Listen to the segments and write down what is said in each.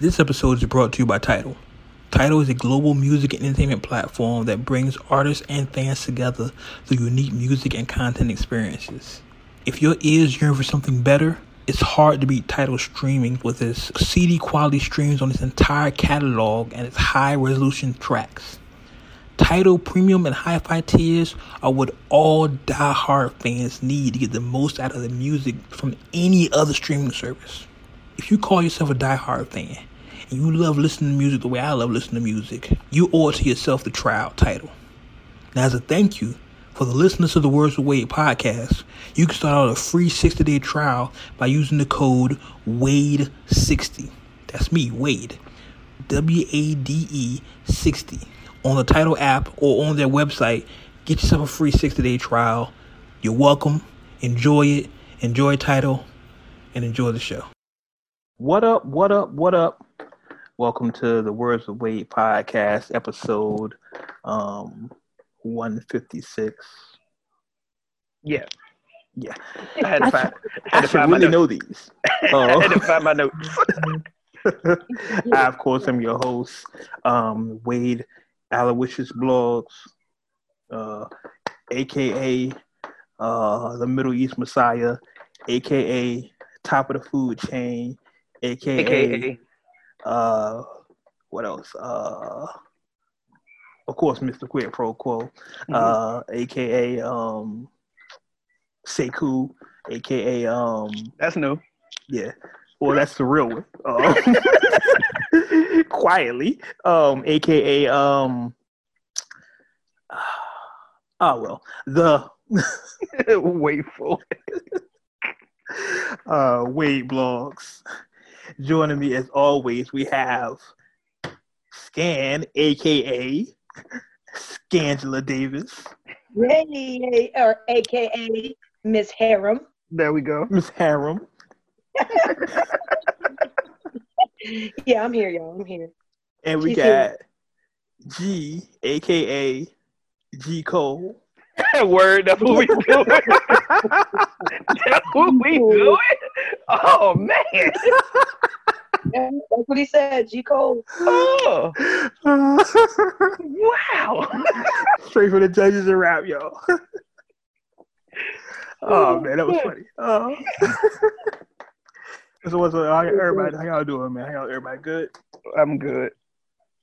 This episode is brought to you by Tidal. Tidal is a global music and entertainment platform that brings artists and fans together through unique music and content experiences. If your ears yearn for something better, it's hard to beat Tidal streaming with its CD quality streams on its entire catalog and its high resolution tracks. Tidal Premium and Hi-Fi tiers are what all die-hard fans need to get the most out of the music from any other streaming service. If you call yourself a die-hard fan and you love listening to music the way I love listening to music, you owe it to yourself try out Tidal. Now, as a thank you for the listeners of the Words of Wade podcast, you can start out a free 60-day trial by using the code WADE60. That's me, Wade. W-A-D-E 60 on the Tidal app or on their website. Get yourself a free 60-day trial. You're welcome. Enjoy it. Enjoy Tidal and enjoy the show. What up? What up? What up? Welcome to the Words of Wade podcast, episode um, 156. Yeah, Yeah, I had to I find. should- I had I to should find my notes. know these. I had to Oh. find my notes. I, of course, am your host, um, Wade Aloysius Blogs, uh, aka uh, the Middle East Messiah, aka top of the food chain, aka, AKA uh, what else? Uh, of course, Mr. Quid Pro Quo, uh, aka um, Sekou, aka um, that's new. yeah. Well, that's the real one. Um, quietly, um, aka um, oh well, the Wait for uh, Wade blogs. Joining me as always, we have Scan, aka Scangela Davis, Yay, or AKA Miss Harem. There we go. Miss Harem, Yeah, I'm here, y'all. I'm here. and we She's got here. G, aka G Cole. That word. That's what we doing. that's what we doing. Oh man. Yeah, That's what he said. G Cole. Oh wow. Straight for the judges and rap, y'all. oh man, that was funny. Oh. so what's up? How everybody? How y'all doing, man? How y'all everybody good? I'm good.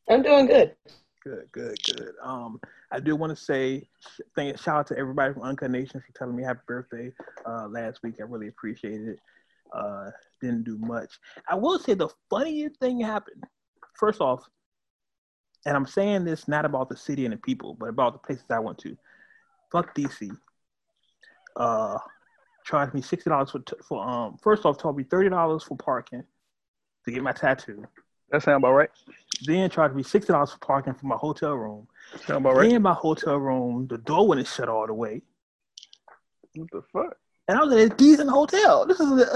I'm doing good. Good, good, good. Um, I do want to say thank shout out to everybody from Uncut Nation for telling me happy birthday uh last week. I really appreciated it. Uh, didn't do much. I will say the funniest thing happened. First off, and I'm saying this not about the city and the people, but about the places I went to. Fuck DC. Uh, charged me sixty dollars for t- for um. First off, told me thirty dollars for parking to get my tattoo. That sound about right. Then charged me sixty dollars for parking for my hotel room. Sound about right. In my hotel room, the door wouldn't shut all the way. What the fuck? And I was in a decent hotel. This is a,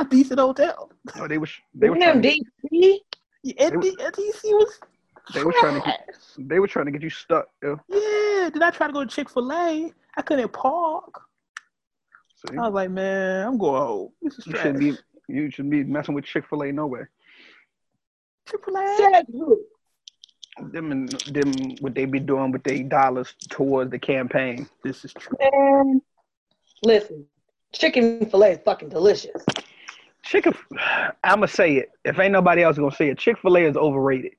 a decent hotel. Oh, they was they were trying to, DC. Yeah, and, D- and DC was They were trying to get- they were trying to get you stuck. Yo. Yeah, Did I try to go to Chick fil A. I couldn't park. So I was like, man, I'm going home. This is you trash. should be you should be messing with Chick Fil A no way. Chick fil A. Said who? Them and them what they be doing with their dollars towards the campaign. This is true. Man, listen, chicken fillet is fucking delicious. Chicken, I'ma say it. If ain't nobody else gonna say it, Chick Fil A is overrated.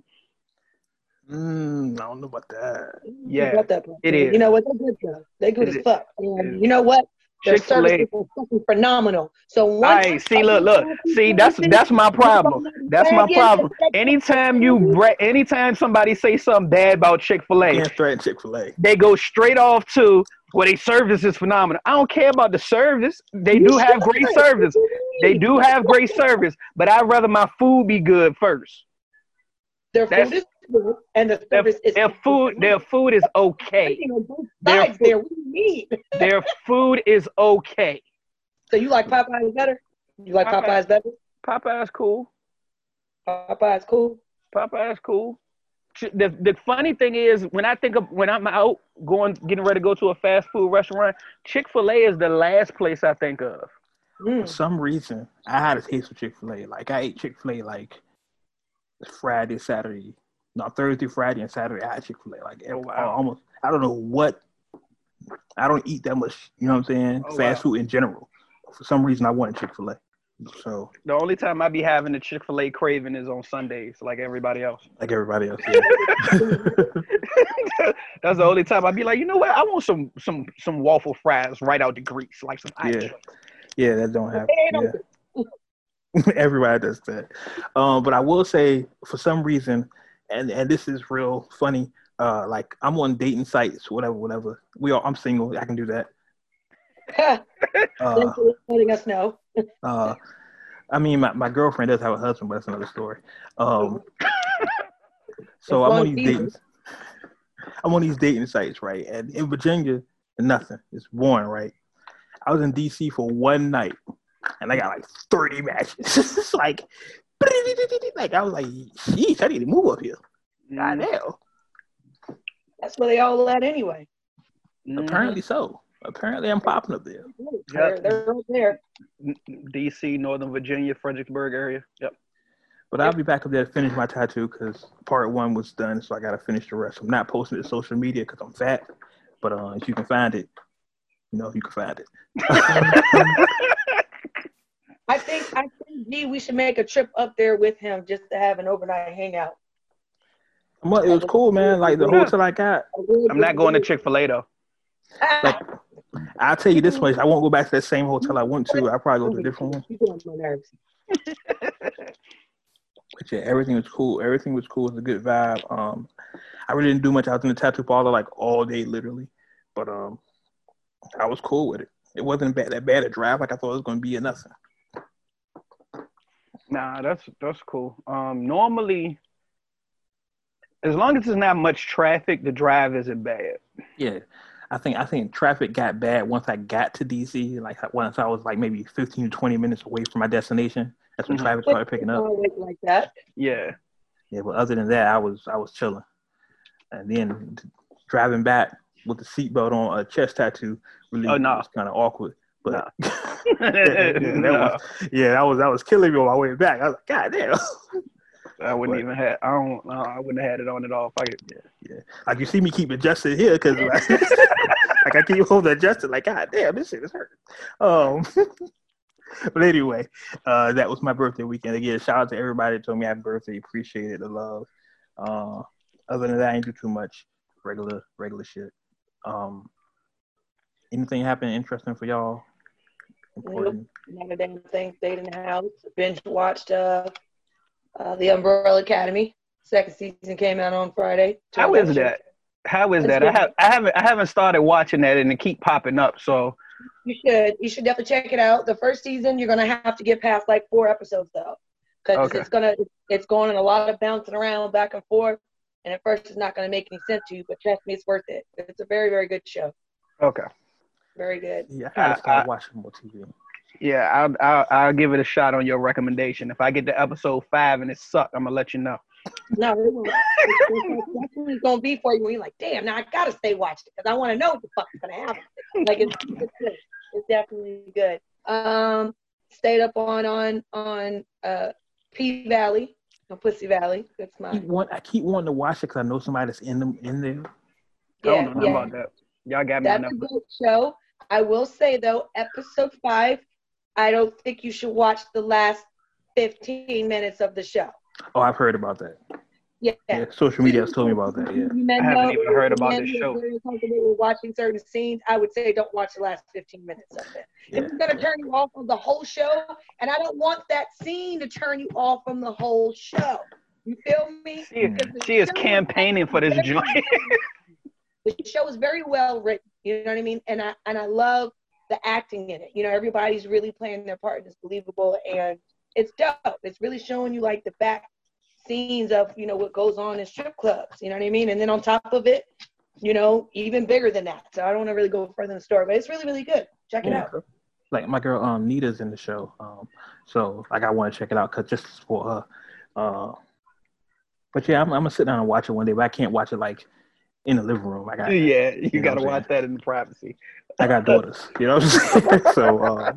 Mm, I don't know about that. Yeah, About that it is. You know what? They're good though. They're good as fuck. And you know what? Their Chick Fil A. services phenomenal. So once Hey, see, look, look. See, that's that's my problem. That's my problem. Anytime you bra- anytime somebody say something bad about Chick Fil A, Can't threaten Chick fil A. they go straight off to well, their service is phenomenal. I don't care about the service. They do have great service. They do have great service, but I'd rather my food be good first. Their That's- food is good, and the Their, service is their food, their food is okay. You know, both their sides there. What do you mean? Their food is okay. So you like Popeyes better? You like Popeye. Popeyes better? Popeye's cool. Popeyes cool. Popeye's cool. The the funny thing is when I think of when I'm out going getting ready to go to a fast food restaurant, Chick Fil A is the last place I think of. For Mm. some reason, I had a taste for Chick fil A. Like, I ate Chick fil A like Friday, Saturday, no Thursday, Friday, and Saturday. I had Chick Fil A like Oh, wow. almost. I don't know what. I don't eat that much. You know what I'm saying? Oh, Fast wow. food in general. For some reason, I wanted Chick Fil A. So The only time I be having the Chick Fil A craving is on Sundays, like everybody else. like everybody else. yeah. That's the only time I'd be like, you know what? I want some some some waffle fries right out the grease, like some ice. Yeah. yeah, that don't happen. Yeah. Everybody does that. Um, but I will say, for some reason, and and this is real funny. Uh, like I'm on dating sites, whatever, whatever. We are. I'm single. I can do that. Uh, letting us know. uh, I mean, my, my girlfriend does have a husband, but that's another story. Um, so I'm on these dating. I'm on these dating sites, right? And in Virginia, nothing. It's boring, right? I was in DC for one night, and I got like 30 matches. it's like, like I was like, sheesh, I need to move up here. Mm-hmm. God damn. That's where they all at anyway. Mhm. Apparently so. Apparently I'm popping up there. They're, they're right there. DC, Northern Virginia, Fredericksburg area. Yep. But I'll be back up there to finish my tattoo because part one was done, so I got to finish the rest. I'm not posting it to social media because I'm fat, but uh, if you can find it, you know, you can find it. I think I think we should make a trip up there with him just to have an overnight hangout. Well, it was cool, man. Like the Yeah. hotel I got, I'm not going to Chick Fil A though. like I'll tell you this much: I won't go back to that same hotel I went to. I'll probably go to a different one. You get on my nerves. But yeah, everything was cool. Everything was cool. It was a good vibe. Um, I really didn't do much. I was in the tattoo parlor like all day, literally. But um, I was cool with it. It wasn't bad, that bad a drive like I thought it was going to be or nothing. Nah, that's that's cool. Um, normally, as long as there's not much traffic, the drive isn't bad. Yeah, I think I think traffic got bad once I got to DC. Like once I was like maybe 15 to 20 minutes away from my destination. That's when Mhm. traffic started picking up. Like that. Yeah. Yeah, but other than that, I was I was chilling. And then driving back with the seatbelt on, a chest tattoo really Oh, no. was kind of awkward. But No. yeah, that was yeah, that was that was killing me on my way back. I was like, God damn. I wouldn't But- even have. I don't. No, I wouldn't have had it on at all. Fuck it. Like you see me keep adjusting here because like, like I keep holding adjusted. Like God damn, this shit is hurt. Um, but anyway, uh, that was my birthday weekend. Again, shout out to everybody that told me happy birthday. Appreciate the love. Uh, other than that, I ain't do too much. Regular, regular shit. Um, anything happen interesting for y'all? Important. Not a damn thing. Stayed in the house. Binge watched uh, uh, the Umbrella Academy. Second season came out on Friday. How is that? How is It's that? I have. I haven't. I haven't started watching that, and it keep popping up. So You should. You should definitely check it out. The first season, you're gonna have to get past like four episodes though, because Okay. it's gonna it's going in a lot of bouncing around back and forth. And at first, it's not gonna make any sense to you, but trust me, it's worth it. It's a very very good show. okay. Very good. Yeah, I gotta start I, watching more TV. Yeah, I'll, I'll I'll give it a shot on your recommendation. If I get to episode five and it sucked, I'm gonna let you know. No. It's- it's- that's what it's gonna be for you when you're like, damn, now I gotta stay watching because I want to know what the fuck's gonna happen. Like it's, it's good. It's definitely good. Um, stayed up on on on uh P Valley, on Pussy Valley. That's I my keep, want, I keep wanting to watch it because I know somebody that's in them in there. I don't know yeah. about that. Y'all got me on That's that. a good show. I will say though, episode five, I don't think you should watch the last 15 minutes of the show. Oh, I've heard about that. Yeah. Yeah, social media has told me about that. Yeah. Men I haven't even heard about men this who are show. Very comfortable with watching certain scenes. I would say don't watch the last 15 minutes of it. Yeah. It's gonna turn you off of the whole show, and I don't want that scene to turn you off from the whole show. You feel me? She, Because she is campaigning for this very- the show is very well written. You know what I mean? And I and I love the acting in it. You know, everybody's really playing their part and it's believable and it's dope. It's really showing you like the back scenes of, you know, what goes on in strip clubs. You know what I mean? And then on top of it, you know, even bigger than that. So I don't want to really go further in the story, but it's really, really good. Check it Yeah. out. Like my girl um Nita's in the show. Um so like I want to check it out cuz just for her. Uh but yeah, I'm, I'm gonna sit down and watch it one day, but I can't watch it like in the living room. I got yeah, you, know gotta watch that in the privacy. I got daughters, you know what I'm saying? so uh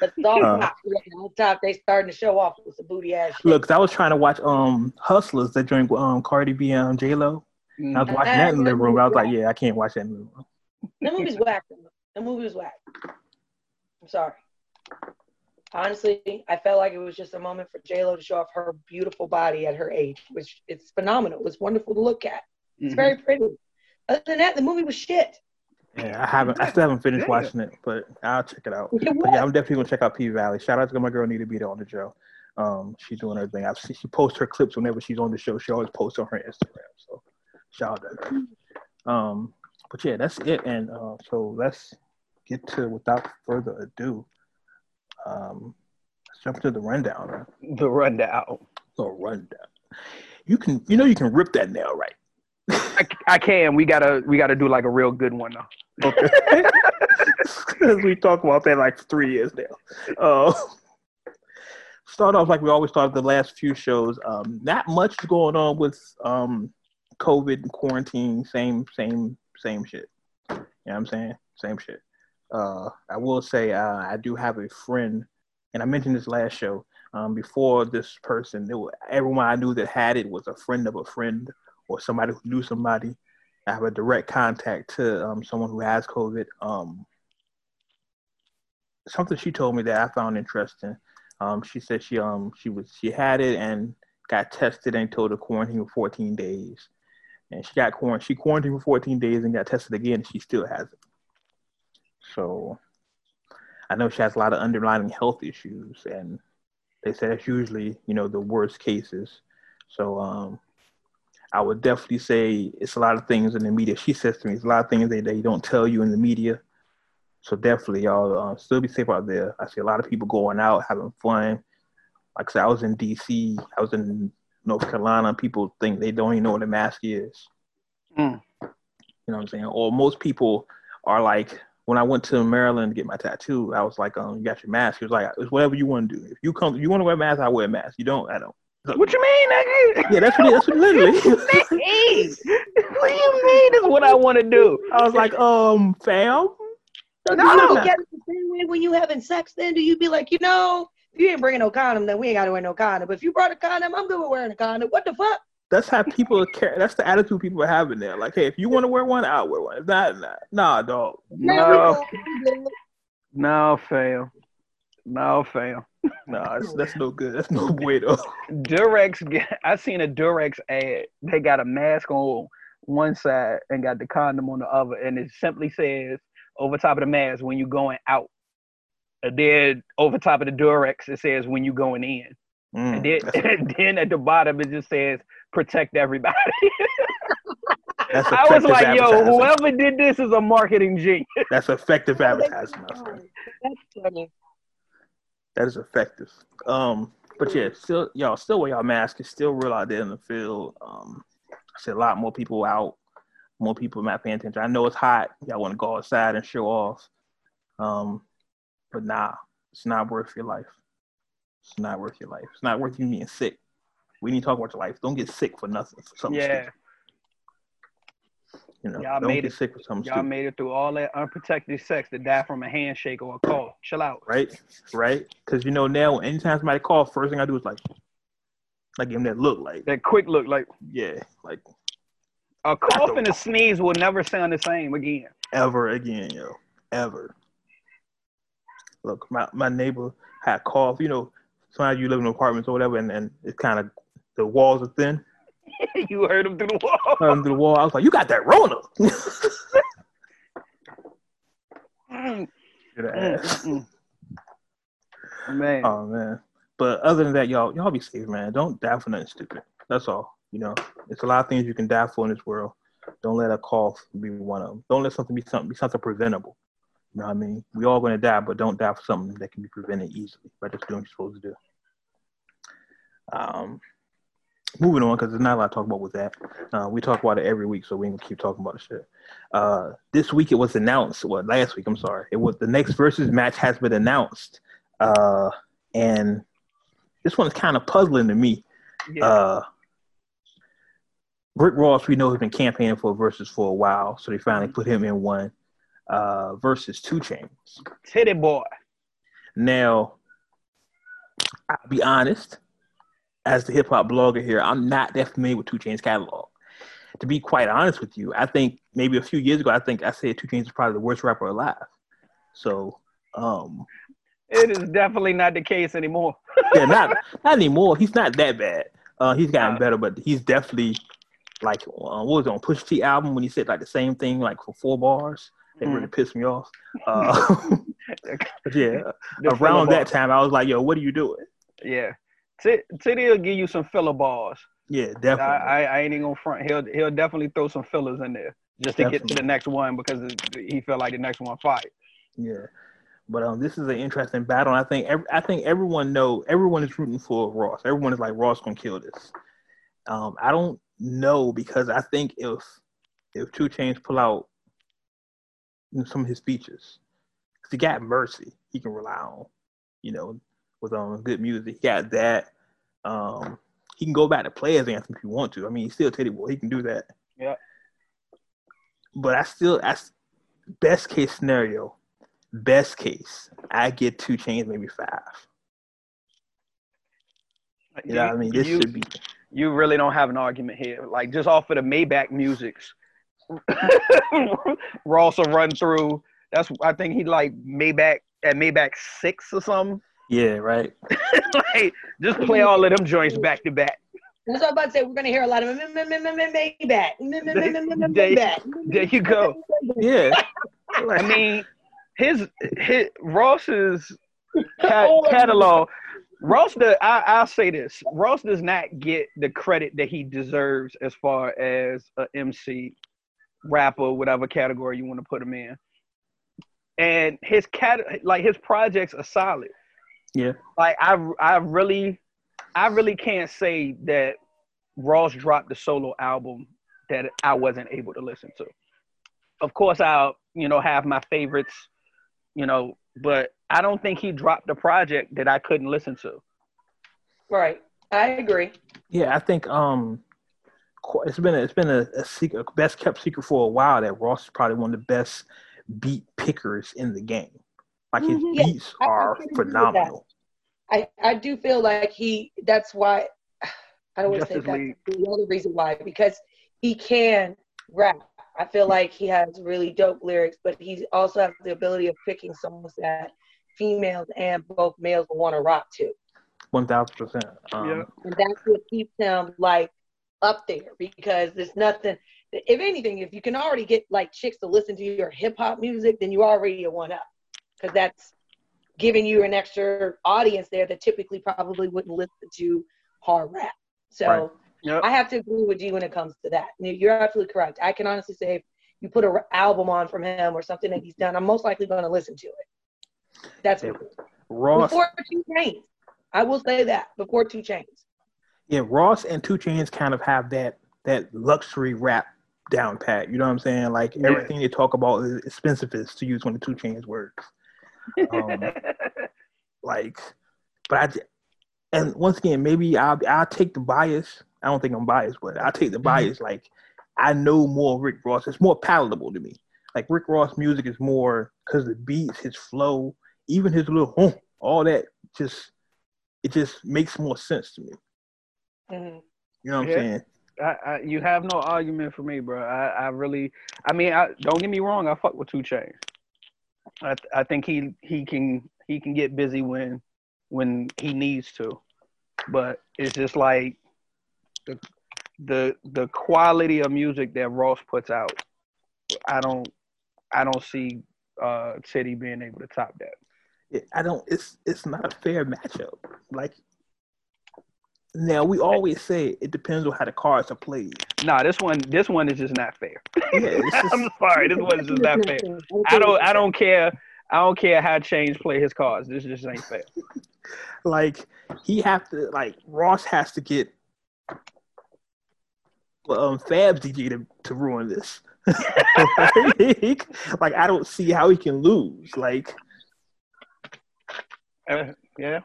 But it's Uh. top. on top, they starting to show off with the booty ass. shit. Look, 'cause I was trying to watch um Hustlers that joined um Cardi B and J Lo. I was watching that in the living room. I was like, yeah, I can't watch that in the living room. The movie's whack. The movie was whack. I'm sorry. Honestly, I felt like it was just a moment for J Lo to show off her beautiful body at her age, which it's phenomenal. It's wonderful to look at. It's Mhm. very pretty. Other than that, the movie was shit. Yeah, I haven't. I still haven't finished Yeah. watching it, but I'll check it out. It But yeah, I'm definitely gonna check out P Valley. Shout out to my girl Nita Beta on the show. Um, she's doing everything. I've seen she posts her clips whenever she's on the show. She always posts on her Instagram. So shout out to her. Um, but yeah, that's it. And uh, so let's get to without further ado. Um, let's jump to the rundown. Man. The rundown. The rundown. You can, you know, you can rip that nail right. I, I can. We gotta we gotta do like a real good one though. Okay. We talk about that like three years now. Uh, start off like we always start the last few shows. Um, not much going on with um, COVID and quarantine. Same, same, same shit. You know what I'm saying? Same shit. Uh, I will say uh, I do have a friend, and I mentioned this last show. Um, before this person, it everyone I knew that had it was a friend of a friend or somebody who knew somebody. I have a direct contact to um, someone who has COVID. Um, something she told me that I found interesting. Um, she said she um she was she had it and got tested and told to quarantine for 14 days, and she got quarantined. She quarantined for 14 days and got tested again. She still has it. So I know she has a lot of underlying health issues, and they said it's usually you know the worst cases. So um, I would definitely say it's a lot of things in the media. She says to me, it's a lot of things they, they don't tell you in the media. So definitely, y'all uh, still be safe out there. I see a lot of people going out having fun. Like I said, I was in D.C., I was in North Carolina. People think they don't even know what a mask is. Mm. You know what I'm saying? Or most people are like, when I went to Maryland to get my tattoo, I was like, um, you got your mask. He was like, it's whatever you want to do. If you come, you want to wear a mask, I wear a mask. You don't, I don't. What you mean, nigga? Yeah, that's what. It, that's what literally. what do you mean is what I want to do? I was like, um, fam. So No, do you no. look at it the same way when you having sex? Then do you be like, you know, if you ain't bringing no condom, then we ain't got to wear no condom. But if you brought a condom, I'm good with wearing a condom. What the fuck? That's how people are. Care. That's the attitude people are having there. Like, hey, if you want to wear one, I'll wear one. If not, nah, nah, dog. No, no, fam. No, fam. Nah, that's, that's no good. That's no bueno. Durex. I seen a Durex ad. They got a mask on one side and got the condom on the other, and it simply says over top of the mask when you're going out. And then over top of the Durex it says when you're going in. Mm, And then, and then at the bottom it just says protect everybody. that's I was like, yo, whoever did this is a marketing genius. That's effective advertising, my friend. That's funny. That is effective. Um, but yeah, still, y'all still wear y'all mask. It's still real out there in the field. Um, I see a lot more people out. More people not paying attention. I know it's hot. Y'all want to go outside and show off. Um, but nah, it's not worth your life. It's not worth your life. It's not worth you being sick. We need to talk about your life. Don't get sick for nothing. For something Yeah, stupid. You know, Y'all made it- sick for something y'all stupid. made it through all that unprotected sex to die from a handshake or a call. Chill out. right? Right? Because you know now, anytime somebody calls, first thing I do is like, like give them that look, like, That quick look, like yeah, like a cough and a sneeze will never sound the same again. ever again, yo, ever. Look, my, my neighbor had cough. You know, sometimes you live in apartments or whatever, and, and it's kind of the walls are thin. you heard him through the wall. Through the wall, I was like, "You got that Rona." Mm, Get her ass. mm, mm. Man, Oh man. But other than that, y'all, y'all be safe, man. Don't die for nothing stupid. That's all. You know, it's a lot of things you can die for in this world. Don't let a cough be one of them. Don't let something be something be something preventable. You know what I mean? We all gonna die, but don't die for something that can be prevented easily by just doing what you're supposed to do. Um, moving on because there's not a lot to talk about with that. Uh, we talk about it every week, so we ain't gonna keep talking about the shit. Uh, this week it was announced. Well, last week, I'm sorry. It was the next Verzuz match has been announced. Uh, and this one's kind of puzzling to me. yeah. Uh, Rick Ross, we know, has been campaigning for Verzuz for a while, so they finally put him in one uh, versus 2 Chainz. Tity Boi. Now, I'll be honest, as the hip hop blogger here, I'm not that familiar with 2 Chainz catalog. To be quite honest with you, I think maybe a few years ago, I think I said 2 Chainz is probably the worst rapper alive. So, um, it is definitely not the case anymore. yeah, not not anymore. He's not that bad. Uh, he's gotten better, but he's definitely like uh, what was it on Pusha T album when he said like the same thing like for four bars. That mm. really pissed me off. Uh, yeah, around that time I was like, "Yo, what are you doing?" Yeah, Tity will give you some filler bars. Yeah, definitely. I, I, I, ain't even gonna front. He'll he'll definitely throw some fillers in there just to definitely. get to the next one because he felt like the next one fight. Yeah, but um, this is an interesting battle. I think every, I think everyone know everyone is rooting for Ross. Everyone is like Ross gonna kill this. Um, I don't know because I think if if 2 Chainz pull out some of his features, because he got Mercy, he can rely on, you know, with um good music. He got that. Um, he can go back to Players Anthem if you want to. I mean, he's still Teddy Boy. He can do that. Yeah. But I still, that's best case scenario. Best case, I get 2 Chainz, maybe five. You know what I mean? This you, should be. You really don't have an argument here. Like just off of the Maybach musics, Ross will run through. That's I think he like Maybach at Maybach six or something. Yeah, right. like just play all of them joints back to back. That's what I'm about to say. We're gonna hear a lot of Maybach. Maybach. There you go. Yeah. I mean, his his Ross's cat, catalog. Ross, the I, I'll say this: Ross does not get the credit that he deserves as far as a MC, rapper, whatever category you want to put him in. And his cat, like his projects, are solid. Yeah. Like I, I really, I really can't say that Ross dropped the solo album that I wasn't able to listen to. Of course, I'll you know have my favorites you know, but I don't think he dropped a project that I couldn't listen to. Right. I agree. Yeah, I think um it's been a, it's been a, a secret, best kept secret for a while that Ross is probably one of the best beat pickers in the game. Like his mm-hmm. beats yeah, are phenomenal. I I do feel like he. That's why I don't want to say that. The other reason why because he can rap I feel like he has really dope lyrics, but he also has the ability of picking songs that females and both males will want to rock to. One thousand percent. Um, yeah. And that's what keeps him like up there because there's nothing. If anything, if you can already get like chicks to listen to your hip hop music, then you already a one up because that's giving you an extra audience there that typically probably wouldn't listen to hard rap. So. Right Yep. I have to agree with you when it comes to that. You're absolutely correct. I can honestly say if you put an album on from him or something that he's done, I'm most likely going to listen to it. That's yeah. Ross. Before 2 Chainz, I will say that before 2 Chainz. Yeah, Ross and 2 Chainz kind of have that that luxury rap down pat. You know what I'm saying? Like yeah. everything they talk about is expensive to use one of 2 Chains words. Um, like, but I, and once again, maybe I'll I'll take the bias I don't think I'm biased, but I'll take the mm-hmm. bias. Mm-hmm. Like I know more Rick Ross. It's more palatable to me. Like Rick Ross music is more because the beats, his flow, even his little oh, all that just it just makes more sense to me. Mm-hmm. You know what yeah. I'm saying? I, I, you have no argument for me, bro. I, I really, I mean, I, don't get me wrong. I fuck with 2 Chainz. I, I think he he can he can get busy when when he needs to, but it's just like the the the quality of music that Ross puts out, I don't I don't see uh Teddy being able to top that. I don't. It's it's not a fair matchup. Like now, we always say it depends on how the cards are played. Nah, this one this one is just not fair. Yeah, just, I'm sorry, this one is just not fair. I don't I don't care. I don't care how Chainz play his cards. This just ain't fair. like he have to like Ross has to get um, Fabs DJ to, to ruin this. like, I don't see how he can lose. Like, uh, yeah.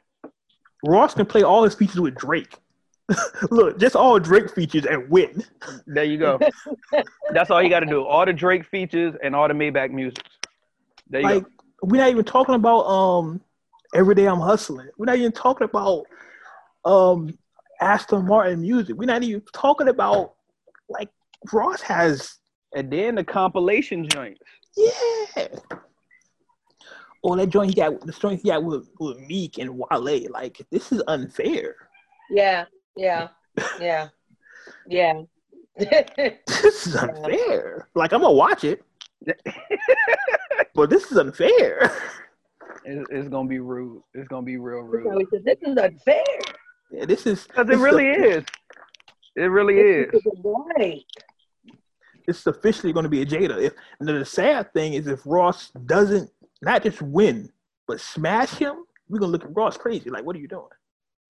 Ross can play all his features with Drake. Look, just all Drake features and win. There you go. That's all you got to do. All the Drake features and all the Maybach music. There you like, go. We're not even talking about um Every day I'm hustling. We're not even talking about um Aston Martin music. We're not even talking about like Ross has And then the compilation joints. yeah. Or that joint he got the joint he got with, with Meek and Wale. Like this is unfair. Yeah, yeah, yeah, yeah. This is unfair. Like I'm gonna watch it. but this is unfair. It's, it's gonna be rude. It's gonna be real rude. he said, this is unfair. Yeah, this is Cause it really is. is. It really This is. right. This is officially going to be a Jada. If and the sad thing is, if Ross doesn't not just win but smash him, we're gonna look at Ross crazy. Like, what are you doing?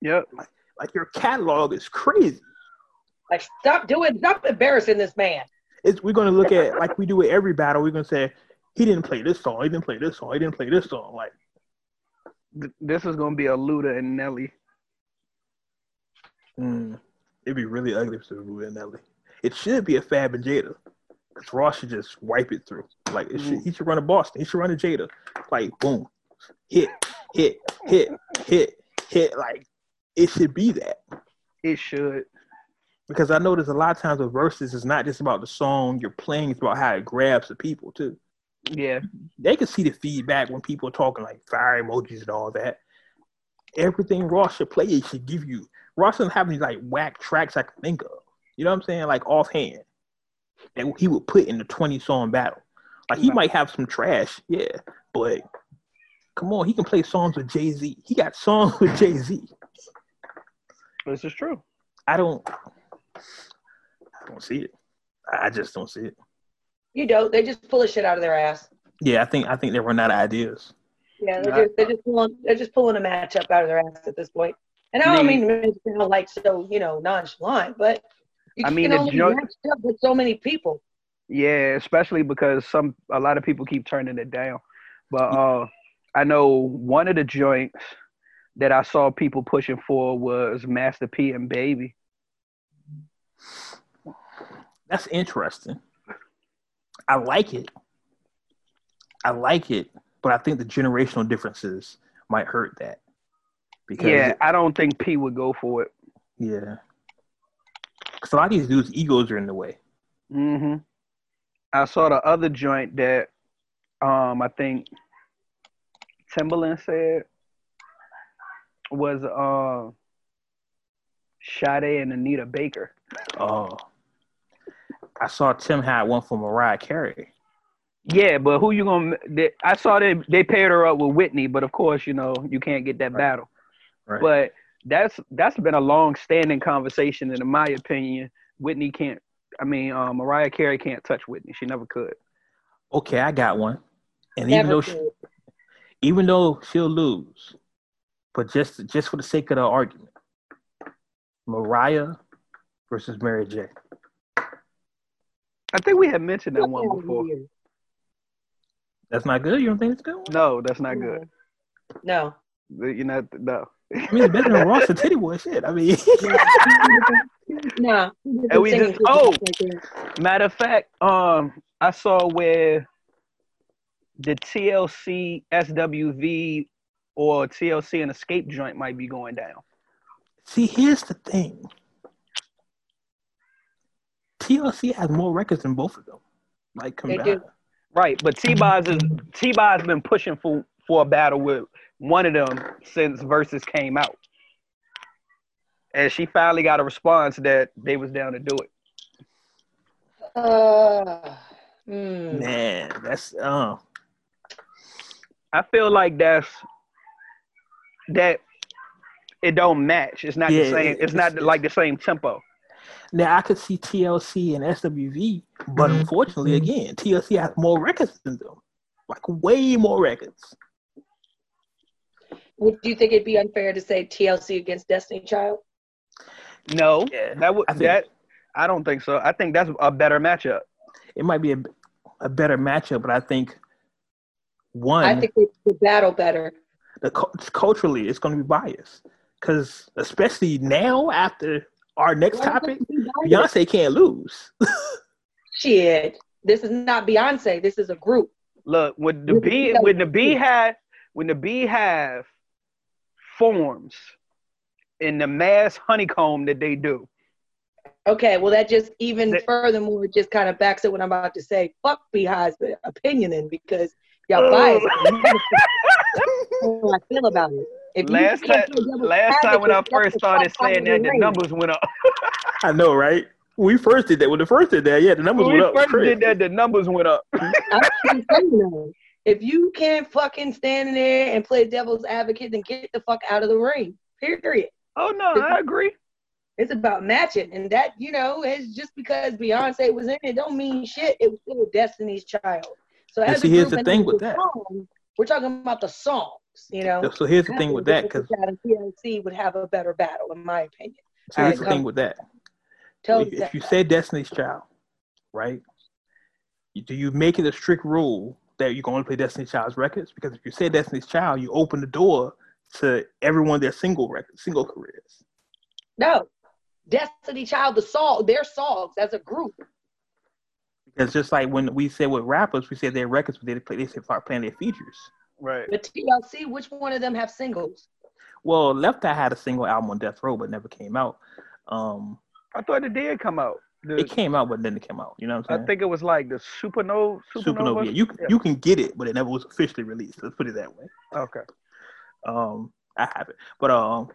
Yep. Like like your catalog is crazy. Like, stop doing, stop embarrassing this man. It's we're gonna look at like we do with every battle. We're gonna say he didn't play this song. He didn't play this song. He didn't play this song. Like, Th- This is gonna be a Luda and Nelly. mm, it'd be really ugly if it was Lou and Nelly. It should be a Fab and Jada. Ross should just wipe it through. Like it should, he should run a Boston. He should run a Jada. Like boom, hit, hit, hit, hit, hit. Like it should be that. It should. Because I know there's a lot of times with verses, it's not just about the song you're playing, it's about how it grabs the people too. Yeah. They can see the feedback when people are talking like fire emojis and all that. Everything Ross should play, it should give you. Ross doesn't have any like whack tracks I can think of. You know what I'm saying? Like offhand. And he would put in the 20 song battle. Like he No. might have some trash, yeah, but come on, he can play songs with Jay Z. He got songs with Jay Z. This is true. I don't, I don't see it. I just don't see it. You don't. They just pull the shit out of their ass. Yeah, I think I think they run out of ideas. Yeah, they're just they're just pulling they're just pulling a matchup out of their ass at this point. And I don't Me- mean to sound like so you know nonchalant, but you I mean, the only jo- match up with so many people. Yeah, especially because some a lot of people keep turning it down. But uh I know one of the joints that I saw people pushing for was Master P and Baby. That's interesting. I like it. I like it, but I think the generational differences might hurt that. Because Yeah, I don't think P would go for it. yeah. Because a lot of these dudes' egos are in the way. hmm I saw the other joint that um I think Timbaland said was uh Sade and Anita Baker. Oh. I saw Tim had one for Mariah Carey. Yeah, but who you gonna? They, I saw they they paired her up with Whitney, but of course you know you can't get that Right. battle. Right. But that's that's been a long standing conversation, and in my opinion, Whitney can't. I mean, um, Mariah Carey can't touch Whitney. She never could. okay, I got one. And even though she, even though she'll lose, but just just for the sake of the argument, Mariah versus Mary J. I think we had mentioned that one before. That's not good. You don't think it's good? No, that's not good. No. You know, no. I mean, it's better than Ross and Tity Boi shit. I mean, no. And we just- oh! Matter of fact, um, I saw where the TLC SWV or TLC and Xscape joint might be going down. see, here's the thing. TLC has more records than both of them. Like They combined. do. Right, but T Boz is T Boz been pushing for for a battle with one of them since Verzuz came out, and she finally got a response that they was down to do it. Uh, hmm. Man, that's uh I feel like that's that it don't match. It's not Yeah, the same. it- It's not it's- like the same tempo. now I could see TLC and SWV, but Mm-hmm. unfortunately, again, TLC has more records than them, like way more records. Would you think it'd be unfair to say TLC against Destiny Child? No, Yeah, that would I think- that. I don't think so. I think that's a better matchup. It might be a, a better matchup, but I think one, I think they the battle better. the culturally, it's going to be biased because especially now after our next topic, Beyonce can't lose. Shit. This is not Beyonce. This is a group. Look, when the With B when the B have when the B have performs in the mass honeycomb that they do. Okay, well that just even That- furthermore just kind of backs up what I'm about to say. Fuck BeyHive's opinion in because y'all biased. how I feel about it. If last can't time, last time when I first started saying that, the ring. numbers went up. I know, right? We first did that. When the first did that, yeah, the numbers When we went up. first crazy. did that, the numbers went up. I'm just saying though, if you can't fucking stand in there and play devil's advocate, then get the fuck out of the ring. Period. Oh no, I agree. It's about matching, and that you know is just because Beyonce was in it don't mean shit. It was still Destiny's Child. So And as see, here's group the thing with a that. song, we're talking about the songs. You know, So here's the thing with that, because Destiny's TLC would have a better battle, in my opinion. so here's Alright, the thing with that. Tell if, if you say Destiny's Child, right? Do you make it a strict rule that you can only play Destiny's Child's records? Because if you say Destiny's Child, you open the door to everyone their single records, single careers. no, Destiny Child, the song, their songs as a group. Because just like when we said with rappers, we said their records, but they play, they start playing their features. Right. But TLC, which one of them have singles? Well, Left Eye had a single album on Death Row, but never came out. Um, I thought it did come out. The- it came out, but then it came out. You know what I'm saying? I think it was like the supernova. Supernova. Supernova. Yeah, you Yeah. you can get it, but it never was officially released. Let's put it that way. Okay. Um, I have it, but um,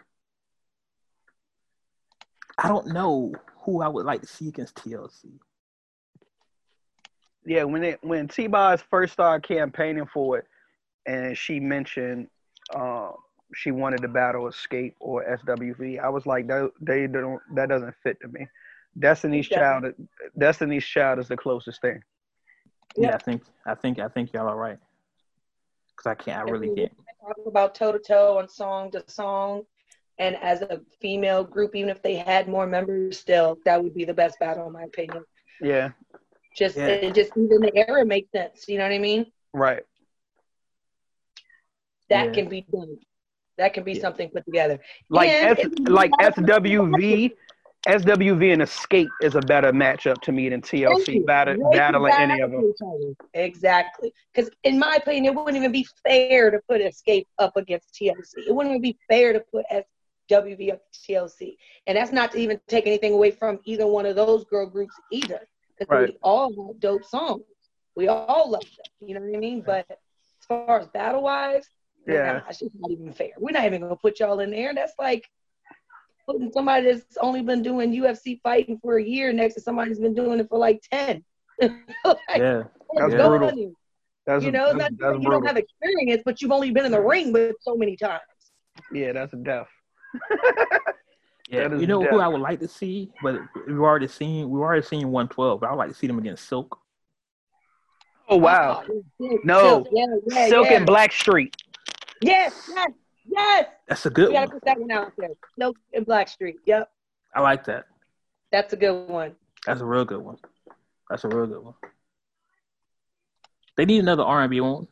I don't know who I would like to see against TLC. Yeah, when it when T Boz first started campaigning for it, and she mentioned um, she wanted to battle Xscape or SWV, I was like, that they don't that doesn't fit to me. Destiny's Child, Destiny's Child is the closest thing. Yeah, Yeah. I think I think I think y'all are right. Cause I can't, I really can't. talk about toe to toe on song to song. And as a female group, even if they had more members, still that would be the best battle, in my opinion. Yeah, Just, Yeah. it just even the era makes sense. You know what I mean? right. That Yeah. can be done. That can be Yeah. something put together. Like And S, like SWV, SWV and Xscape is a better matchup to me than TLC battle, battling any of them. Exactly. Because in my opinion, it wouldn't even be fair to put Xscape up against TLC. It wouldn't even be fair to put SWV up to TLC. And that's not to even take anything away from either one of those girl groups either. Because Right. we all want dope songs. We all love them. You know what I mean? But as far as battle wise, Yeah. nah, it's just not even fair. We're not even gonna put y'all in there. That's like putting somebody that's only been doing UFC fighting for a year next to somebody who's been doing it for like ten. like, Yeah, That's Yeah. brutal. on? That's You know, that's, not that's you brutal. don't have experience, but you've only been in the ring with so many times. yeah, that's a death. yeah. You know who. I would like to see, but we've already seen we've already seen 112. But I would like to see them against Silk. Oh wow, Oh, No. Silk, yeah, yeah, Silk yeah. and Blackstreet. Yes, yes, yes. That's a good We gotta one. put that one out there. Silk and Blackstreet. Yep, I like that. that's a good one. That's a real good one. That's a real good one. They need another R&B one.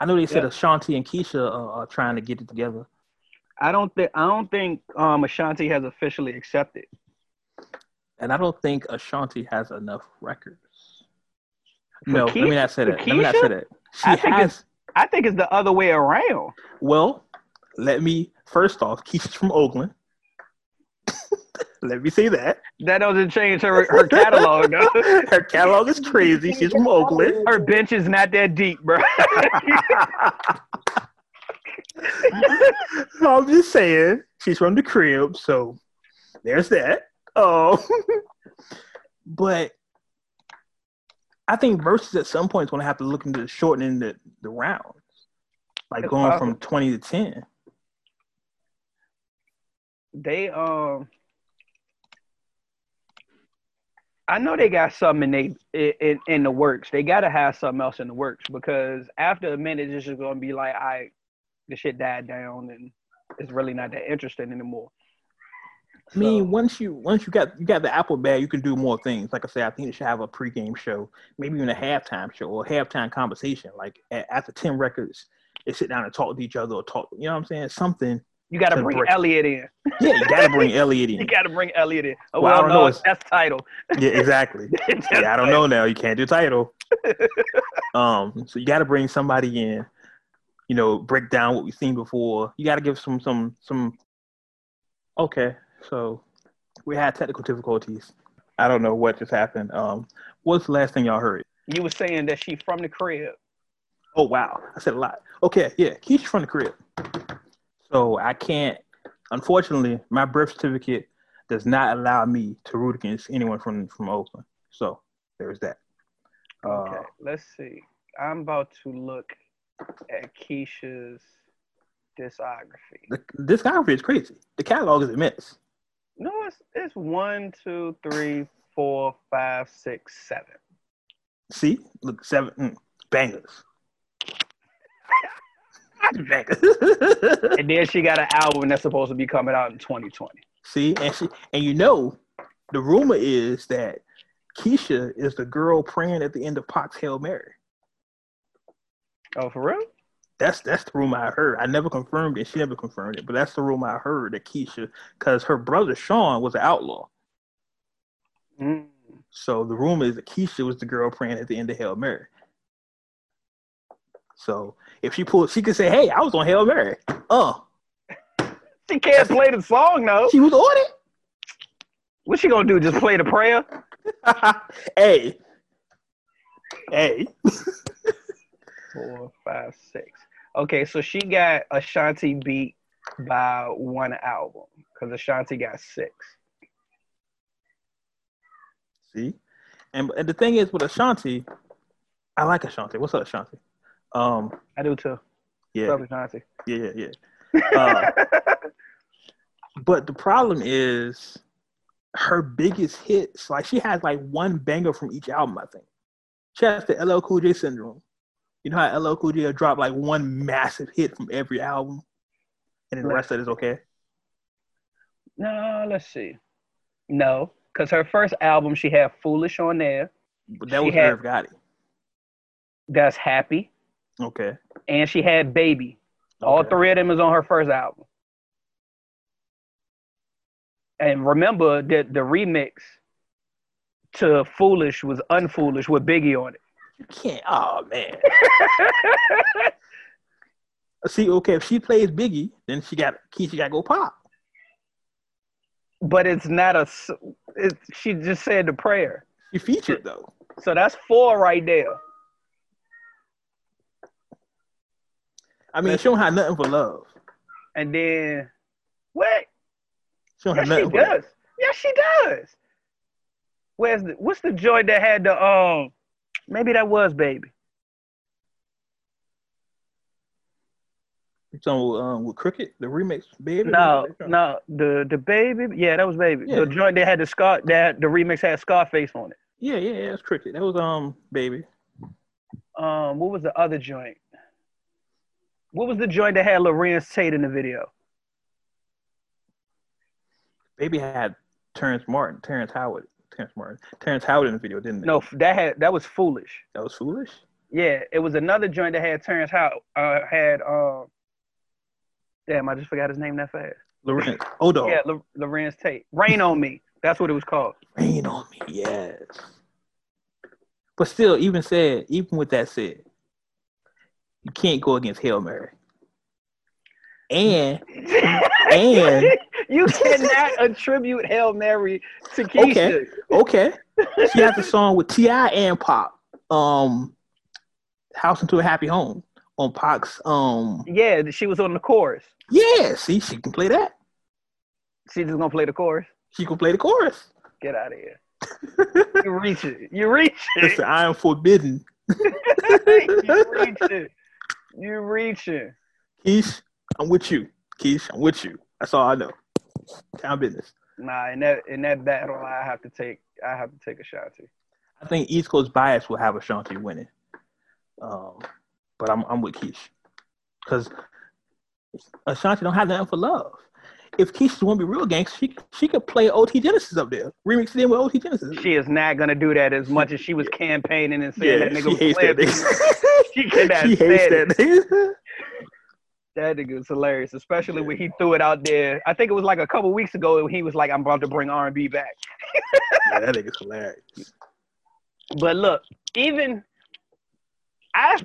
I know they said Yeah. Ashanti and Keyshia are, are trying to get it together. I don't think I don't think um Ashanti has officially accepted. And I don't think Ashanti has enough records. For no, let me not say for that. Let me not say that. She I has. I think it's the other way around. Well, let me first off, Keyshia's from Oakland. let me say that. That doesn't change her her catalog though. Her catalog is crazy. She's from Oakland. Her bench is not that deep, bro. I'm just saying, she's from the crib, so there's that. Oh, but I think Verzuz at some point is going to have to look into shortening the, the rounds, like It's going from 20 to 10. they um I know they got something in they in, in the works. They gotta have something else in the works because after a minute it's just gonna be like I the shit died down and it's really not that interesting anymore. I mean, So, once you once you got you got the Apple bag, you can do more things. Like I said, I think they should have a pregame show, maybe even a halftime show or a halftime conversation. Like a- after 10 records, they sit down and talk to each other or talk. You know what I'm saying? Something. you gotta bring break- Elliot in. Yeah, you got to bring Elliot in. You gotta bring Elliot in. Oh, Well, I don't no, know, it's- that's Tidal. Yeah, exactly. yeah, I don't know now. You can't do Tidal. um, so you got to bring somebody in. you know, break down what we've seen before. You got to give some some some. Okay, so we had technical difficulties. I don't know what just happened. Um, what's the last thing y'all heard? You were saying that she from the crib. Oh wow, I said a lot. Okay, yeah, Keyshia from the crib. So I can't. Unfortunately, my birth certificate does not allow me to root against anyone from from Oakland. So there's that. Okay, uh, let's see. I'm about to look at Keyshia's discography. The discography is crazy. The catalog is immense. No, it's it's one, two, three, four, five, six, seven. See, look, seven mm, bangers. bangers. and then she got an album that's supposed to be coming out in 2020. See, and she and you know, the rumor is that Keyshia is the girl praying at the end of Pac's Hail Mary. Oh, for real? That's that's the rumor I heard. I never confirmed it. She never confirmed it, but that's the rumor I heard that Keyshia, because her brother Sean was an outlaw. Mm. So the rumor is that Keyshia was the girl praying at the end of Hail Mary. So if she pulled, she could say, "Hey, I was on Hail Mary." Uh, she can't play the song though. She was on it. What's she gonna do? Just play the prayer? hey, hey. Four, five, six. Okay, so she got Ashanti beat by one album because Ashanti got six. See, and and the thing is with Ashanti, I like Ashanti. What's up, Ashanti? Um, I do too. Yeah, What's up, Ashanti. Yeah, yeah, yeah. Uh, but the problem is her biggest hits. Like she has like one banger from each album. I think she has the LL Cool J syndrome. You know how LL Cool J dropped like one massive hit from every album, and then the rest of it is okay. No, let's see. No, because her first album she had "Foolish" on there. But that she was had, Irv Gotti. That's happy. Okay. And she had "Baby." Okay. All three of them is on her first album. And remember that the remix to "Foolish" was "Unfoolish" with Biggie on it. You can't. Oh man. See, okay, if she plays Biggie, then she got Keyshia She got to go pop. But it's not a. It's, she just said the prayer. She featured though. So that's four right there. I mean, she don't have nothing for love. And then what? She don't yes, have nothing she does. Yes, she does. Where's the what's the joint that had the um Maybe that was baby. You talking um, with Cricket, the remix, baby? No, no, the the baby, yeah, that was baby. Yeah. The joint that had the scar, that the remix had Scarface on it. Yeah, yeah, yeah, that's Cricket. That was um baby. Um, what was the other joint? What was the joint that had Larenz Tate in the video? Baby had Terrence Martin, Terrence Howard. Terrence Martin. Terrence Howard in the video, didn't it? No, that had that was foolish. That was foolish. Yeah, it was another joint that had Terrence Howard. Uh, had um, damn, I just forgot his name that fast. Larenz. Odo. Yeah, L- Larenz Tate. Rain on me. That's what it was called. Rain on me. Yes. But still, even said, even with that said, you can't go against Hail Mary. And and you cannot attribute Hail Mary to Keyshia. Okay, okay. She has a song with T.I. and Pop, Um, House into a Happy Home on Pac's. Um, yeah, she was on the chorus. Yeah, see, she can play that. She's just gonna play the chorus. She can play the chorus. Get out of here. you reach it. You reach it. Listen, I am forbidden. you reach it. You reach it. Keish, I'm with you. Keish, I'm with you. That's all I know. Town business. Nah, in that in that battle, I have to take I have to take Ashanti. I think East Coast bias will have Ashanti winning. Um, but I'm I'm with Keish because Ashanti don't have nothing for love. If Keyshia want to be real gangster, she she could play OT Genasis up there, remix it in with OT Genasis. She is not gonna do that as much as she was campaigning and saying yeah, that nigga she was hates that she cannot she hates that nigga. That nigga was hilarious, especially when he threw it out there. I think it was like a couple weeks ago. He was like, "I'm about to bring R and B back." yeah, that nigga's hilarious. But look, even I,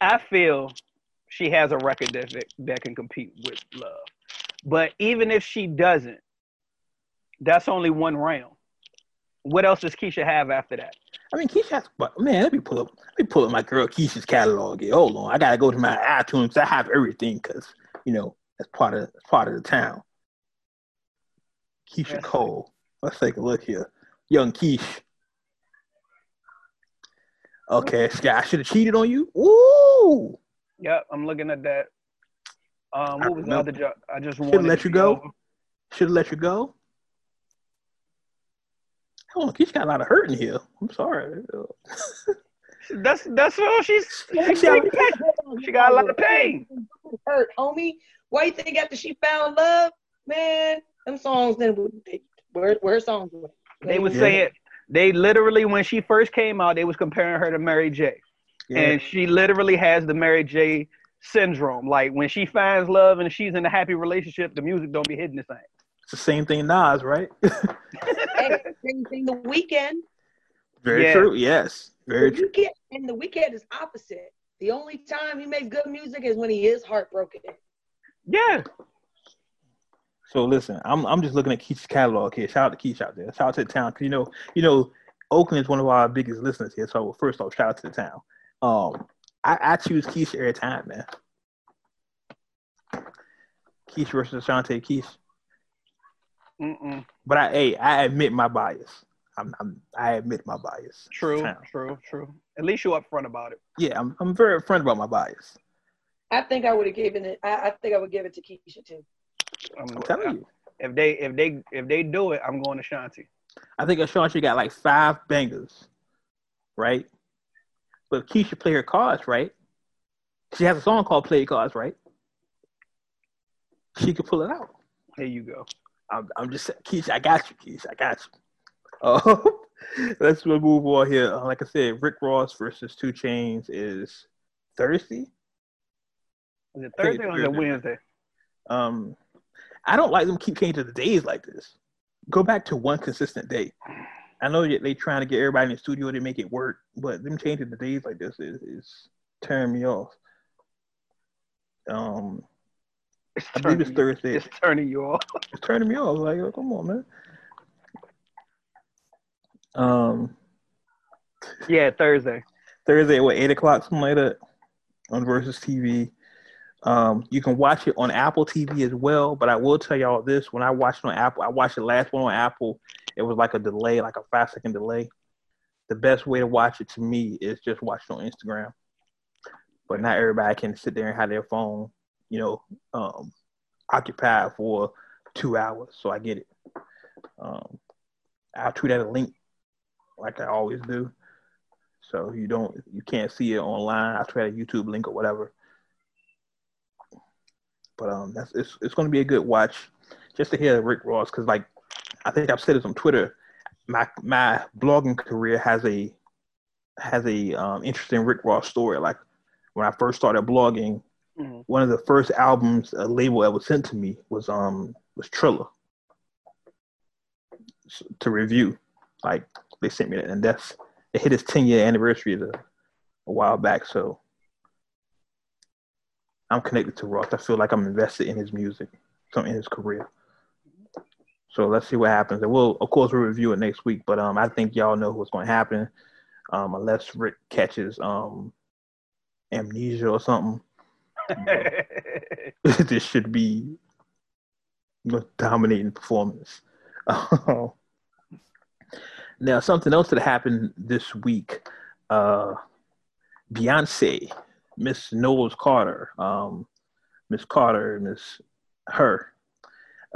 I feel she has a record that that can compete with Love. But even if she doesn't, that's only one round. What else does Keyshia have after that? I mean, Keyshia has, but man, let me pull up, let me pull up my girl Keyshia's catalog here. Hold on, I gotta go to my iTunes. I have everything because you know that's part of that's part of the town. Keyshia. Cole. Let's take a look here. Young Keish. Okay, Scott, I should have cheated on you. Ooh, Yep, I'm looking at that. Um, what was the other job? I just wanted let you go. should have let you go. Hold on, Keyshia got a lot of hurt in here. I'm sorry. That's that's all she's. She She, got- she got a lot of pain. Hurt, homie. Why you think after she found love, man? Them songs then they, where where her songs went. They was Yeah. saying they literally when she first came out, they was comparing her to Mary J. Yeah. and she literally has the Mary J. syndrome. Like when she finds love and she's in a happy relationship, the music don't be hitting the same. It's the same thing Nas, right? Hey, same thing the Weeknd. Very Yeah. true. Yes. Very The true. Weeknd and the Weeknd is opposite. The only time he makes good music is when he is heartbroken. Yeah, So listen, I'm I'm just looking at Keyshia's catalog here. Shout out to Keyshia out there. Shout out to the town. 'Cause you know, you know, Oakland is one of our biggest listeners here. So first off, shout out to the town. Um, I, I choose Keyshia every time, man. Keyshia versus Ashanti Keyshia. Mm-mm. But I, hey, I admit my bias. I'm, I'm I admit my bias. true, Town. true, true. At least you're upfront about it. Yeah, I'm I'm very upfront about my bias. I think I would have given it. I, I think I would give it to Keyshia too. I'm, I'm telling you. If they if they if they do it, I'm going to Shanti. I think Ashanti got like five bangers, right? But Keyshia play her cards, right? She has a song called "Play Cards," right? She could pull it out. There you go. I'm, I'm just Keyshia, I got you, Keyshia, I got you. Oh, let's move on here. Uh, Like I said, Rick Ross versus 2 Chainz is Thursday. Is it Thursday or is it Wednesday? Um, I don't like them keep changing the days like this. Go back to one consistent day. I know that they trying to get everybody in the studio to make it work, but them changing the days like this is, is tearing me off. Um, It's I believe it's turning- Thursday. It's turning you off. It's turning me off. Like, oh, come on, man. Um, Yeah, Thursday. Thursday, what eight o'clock, something like that, on Verzuz TV. Um, you can watch it on Apple TV as well. But I will tell y'all this: when I watched it on Apple, I watched the last one on Apple. It was like a delay, like a five second delay. The best way to watch it to me is just watch it on Instagram. But not everybody can sit there and have their phone, you know, um, occupied for two hours. So I get it. Um, I'll tweet out a link like I always do. So you don't you can't see it online. I try a YouTube link or whatever. But um that's it's it's gonna be a good watch just to hear Rick Ross because like I think I've said this on Twitter. My my blogging career has a has a um, interesting Rick Ross story. Like when I first started blogging, Mhm. one of the first albums a label ever sent to me was um was Trilla to review. Like they sent me that, and that's it hit its 10 year anniversary a, a while back. So I'm connected to Ross. I feel like I'm invested in his music, so in his career. So let's see what happens. And we'll, of course, we'll review it next week. But um, I think y'all know what's going to happen, um, unless Rick catches um, amnesia or something. this should be a dominating performance. now, something else that happened this week, uh, Beyonce, Miss Knowles Carter, um, Miss Carter, Miss Her,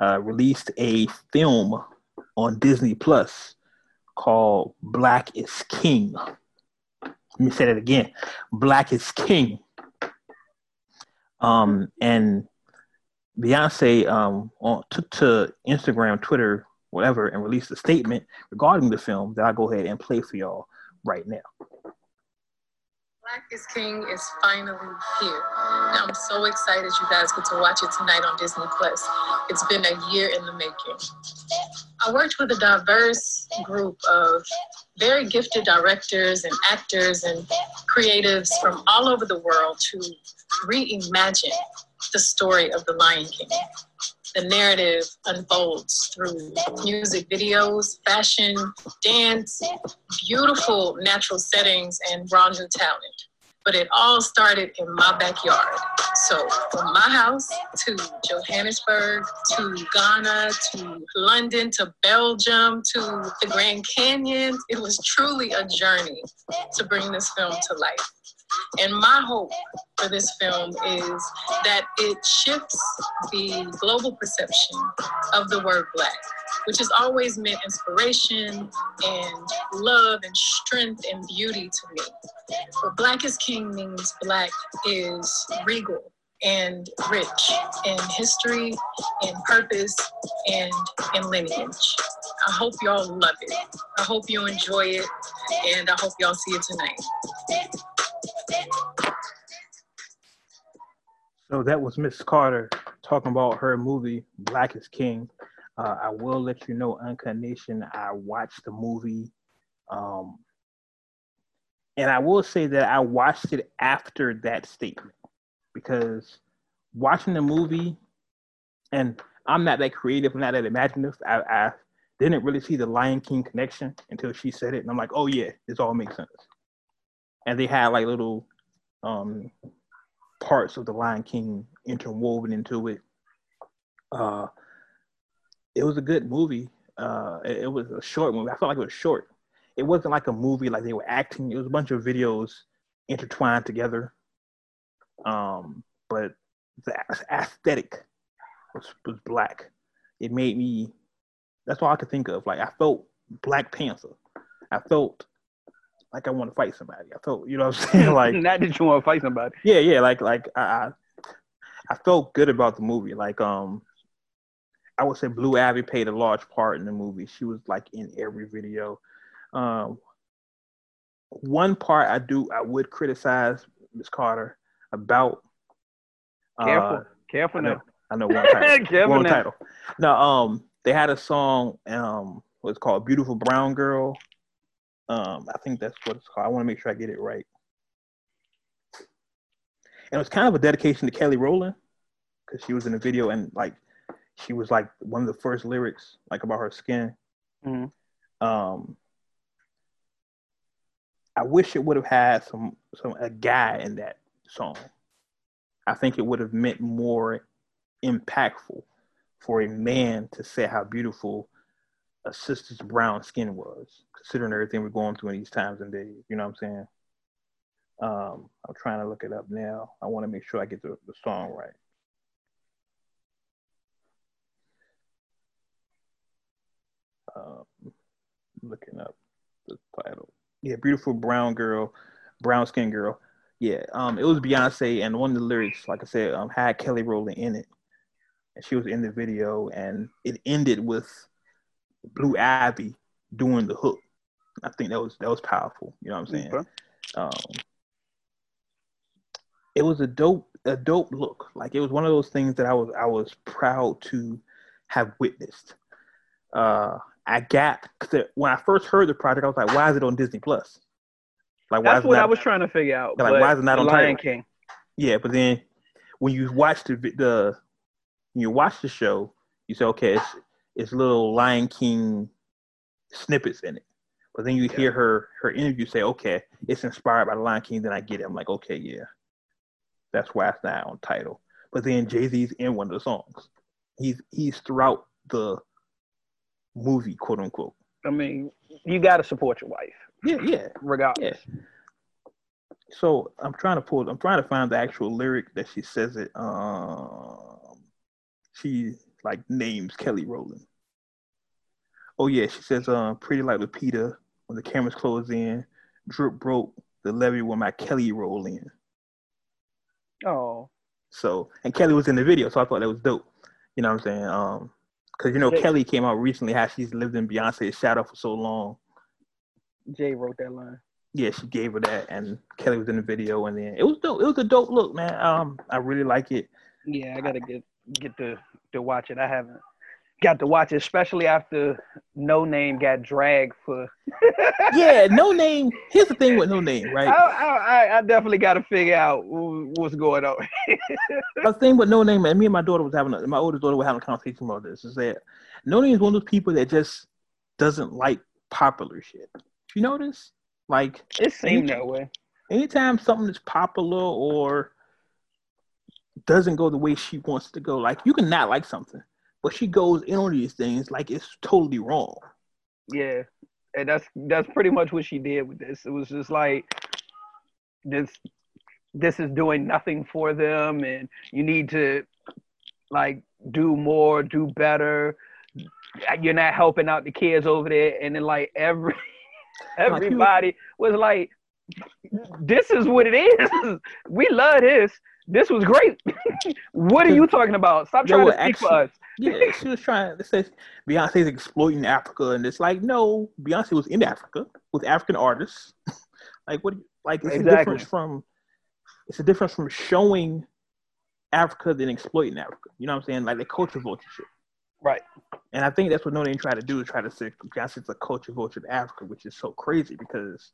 uh, released a film on Disney Plus called Black is King. Let me say that again. Black is King. Um, and Beyonce um, on, took to Instagram, Twitter, whatever, and released a statement regarding the film that I'll go ahead and play for y'all right now. Black is King is finally here. And I'm so excited you guys get to watch it tonight on Disney Plus. It's been a year in the making. I worked with a diverse group of very gifted directors and actors and creatives from all over the world to reimagine the story of the Lion King. The narrative unfolds through music videos, fashion, dance, beautiful natural settings, and raw talent but it all started in my backyard. So from my house to Johannesburg to Ghana to London to Belgium to the Grand Canyon, it was truly a journey to bring this film to life. And my hope for this film is that it shifts the global perception of the word black, which has always meant inspiration and love and strength and beauty to me. But Black is King means Black is regal and rich in history, in purpose, and in lineage. I hope y'all love it. I hope you enjoy it, and I hope y'all see it tonight. So that was Miss Carter talking about her movie Black is King. Uh, I will let you know, Uncut Nation, I watched the movie. Um, and I will say that I watched it after that statement because watching the movie, and I'm not that creative, I'm not that imaginative. I, I didn't really see the Lion King connection until she said it. And I'm like, oh, yeah, this all makes sense. And they had like little um, parts of the Lion King interwoven into it. Uh, it was a good movie. Uh, it, it, was a short movie. I felt like it was short. It wasn't like a movie like they were acting. It was a bunch of videos intertwined together. Um, but the aesthetic was, was black. It made me. That's all I could think of. Like I felt Black Panther. I felt like I want to fight somebody. I felt, you know what I'm saying? Like not that you want to fight somebody. Yeah, yeah. Like like I I felt good about the movie. Like um I would say Blue Ivy played a large part in the movie. She was like in every video. Um one part I do I would criticize Miss Carter about Careful. Uh, Careful I know, now. I know one title. Careful one title. No, um they had a song um what's called Beautiful Brown Girl um, I think that's what it's called. I want to make sure I get it right. And it was kind of a dedication to Kelly Rowland because she was in the video and like she was like one of the first lyrics like about her skin. Mm-hmm. Um, I wish it would have had some some a guy in that song. I think it would have meant more impactful for a man to say how beautiful a sister's brown skin was, considering everything we're going through in these times and days. You know what I'm saying? Um, I'm trying to look it up now. I want to make sure I get the, the song right. Um, looking up the title. Yeah, beautiful brown girl, brown skin girl. Yeah, um, it was Beyonce, and one of the lyrics, like I said, um, had Kelly Rowland in it, and she was in the video, and it ended with Blue Ivy doing the hook. I think that was that was powerful. You know what I'm saying? Okay. Um, it was a dope a dope look. Like it was one of those things that I was I was proud to have witnessed. Uh, I got cause when I first heard the project, I was like, "Why is it on Disney Plus?" Like, why that's what not, I was trying to figure out. Like, why is it not on Lion King? Yeah, but then when you watch the the you watch the show, you say, "Okay, it's it's little Lion King snippets in it. But then you yeah. hear her her interview say, okay, it's inspired by the Lion King. Then I get it. I'm like, okay, yeah, that's why it's not on Tidal. But then Jay Z's in one of the songs. He's he's throughout the movie, quote unquote. I mean, you got to support your wife. Yeah, yeah, regardless. Yeah. So I'm trying to pull. I'm trying to find the actual lyric that she says it. Um, she like names Kelly Rowland. Oh yeah, she says, uh, "Pretty like Lupita." When the cameras close in, drip broke the levee when my Kelly roll in. Oh. So and Kelly was in the video, so I thought that was dope. You know what I'm saying? Um, because you know Jay, Kelly came out recently how she's lived in Beyonce's shadow for so long. Jay wrote that line. Yeah, she gave her that, and Kelly was in the video, and then it was dope. It was a dope look, man. Um, I really like it. Yeah, I gotta get get to to watch it. I haven't got to watch it, especially after Noname got dragged for. yeah, Noname. Here's the thing with Noname, right? I, I, I definitely got to figure out what's going on. the thing with Noname, and me and my daughter was having, a, my oldest daughter was having a conversation about this. Is that Noname is one of those people that just doesn't like popular shit. You notice? Like it seemed that way. Anytime something is popular or doesn't go the way she wants to go, like you can not like something but she goes in on these things like it's totally wrong. Yeah, and that's that's pretty much what she did with this. It was just like this this is doing nothing for them, and you need to like do more, do better. You're not helping out the kids over there, and then like every everybody was like, "This is what it is. we love this. This was great. what are you talking about? Stop trying to speak actually, for us." yeah, she was trying to say Beyonce's exploiting Africa, and it's like, no, Beyonce was in Africa with African artists. like what? Like it's exactly. a difference from it's a difference from showing Africa than exploiting Africa. You know what I'm saying? Like the culture vulture shit. Right. And I think that's what Noname tried to do is try to say Beyonce's a culture vulture to Africa, which is so crazy because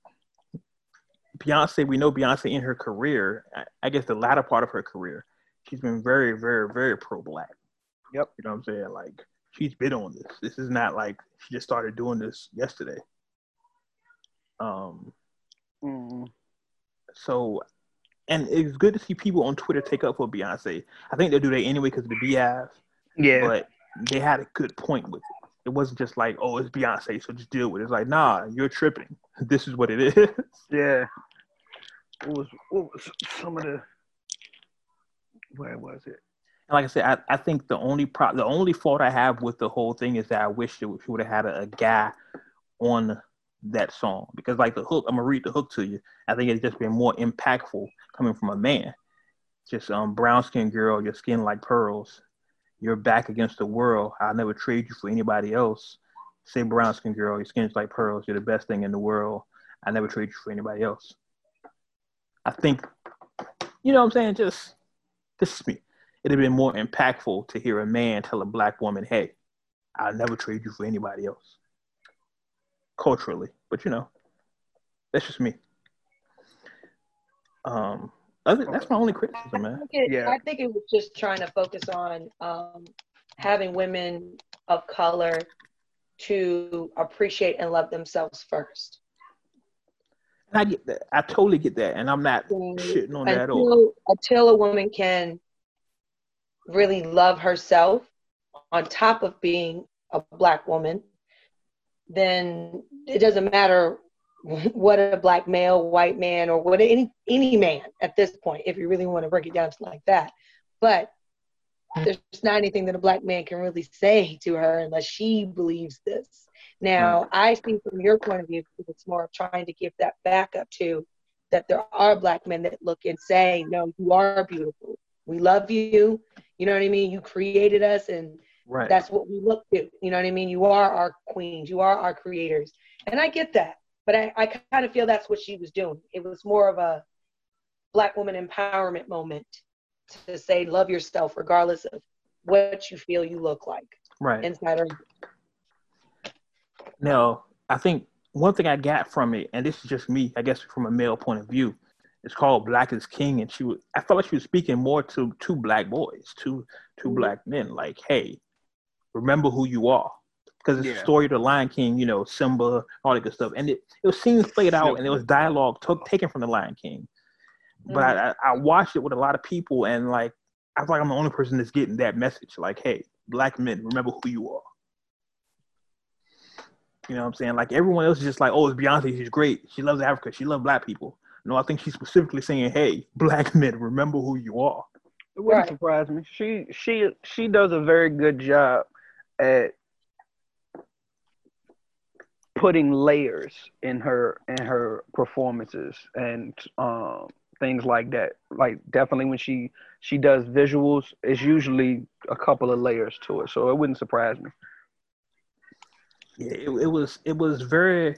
Beyonce, we know Beyonce in her career, I guess the latter part of her career, she's been very, very, very pro black. Yep. You know what I'm saying? Like she's been on this. This is not like she just started doing this yesterday. Um. Mm. So, and it's good to see people on Twitter take up for Beyonce. I think they'll do that anyway because of the BeyHive. Yeah. But they had a good point with it. It wasn't just like, oh, it's Beyonce, so just deal with it. It's like, nah, you're tripping. This is what it is. Yeah. What was what was some of the where was it? like I said, I, I think the only pro- the only fault I have with the whole thing is that I wish she would have had a, a, guy on that song because like the hook, I'm gonna read the hook to you. I think it's just been more impactful coming from a man. Just um, brown skin girl, your skin like pearls. You're back against the world. I'll never trade you for anybody else. Say brown skin girl, your skin's like pearls. You're the best thing in the world. I never trade you for anybody else. I think, you know what I'm saying? Just, this is me it'd have been more impactful to hear a man tell a black woman, "Hey, I'll never trade you for anybody else." Culturally, but you know, that's just me. Um, other, that's my only criticism, man. I it, yeah, I think it was just trying to focus on um, having women of color to appreciate and love themselves first. And I get that. I totally get that, and I'm not shitting on until, that at all. Until a woman can really love herself on top of being a black woman, then it doesn't matter what a black male, white man, or what any any man at this point, if you really want to break it down to like that. But hmm. there's not anything that a black man can really say to her unless she believes this. Now, hmm. I see from your point of view, it's more of trying to give that backup to that there are black men that look and say, no, you are beautiful. We love you. You know what I mean? You created us and right. that's what we look to. You know what I mean? You are our queens, you are our creators. And I get that. But I, I kind of feel that's what she was doing. It was more of a black woman empowerment moment to say love yourself regardless of what you feel you look like. Right. Inside or now, I think one thing I got from it, and this is just me, I guess from a male point of view, it's called Black is King, and she was, I felt like she was speaking more to two black boys, two two mm-hmm. black men, like, hey, remember who you are. Because it's yeah. a story of the Lion King, you know, Simba, all that good stuff. And it, it was scenes played out and it was dialogue took, taken from the Lion King. Mm-hmm. But I, I watched it with a lot of people and like I feel like I'm the only person that's getting that message. Like, hey, black men, remember who you are. You know what I'm saying? Like everyone else is just like, oh, it's Beyonce. She's great. She loves Africa. She loves black people. No, I think she's specifically saying, "Hey, black men, remember who you are." It wouldn't right. surprise me. She she she does a very good job at putting layers in her in her performances and um, things like that. Like definitely when she she does visuals, it's usually a couple of layers to it. So it wouldn't surprise me. Yeah, it, it was it was very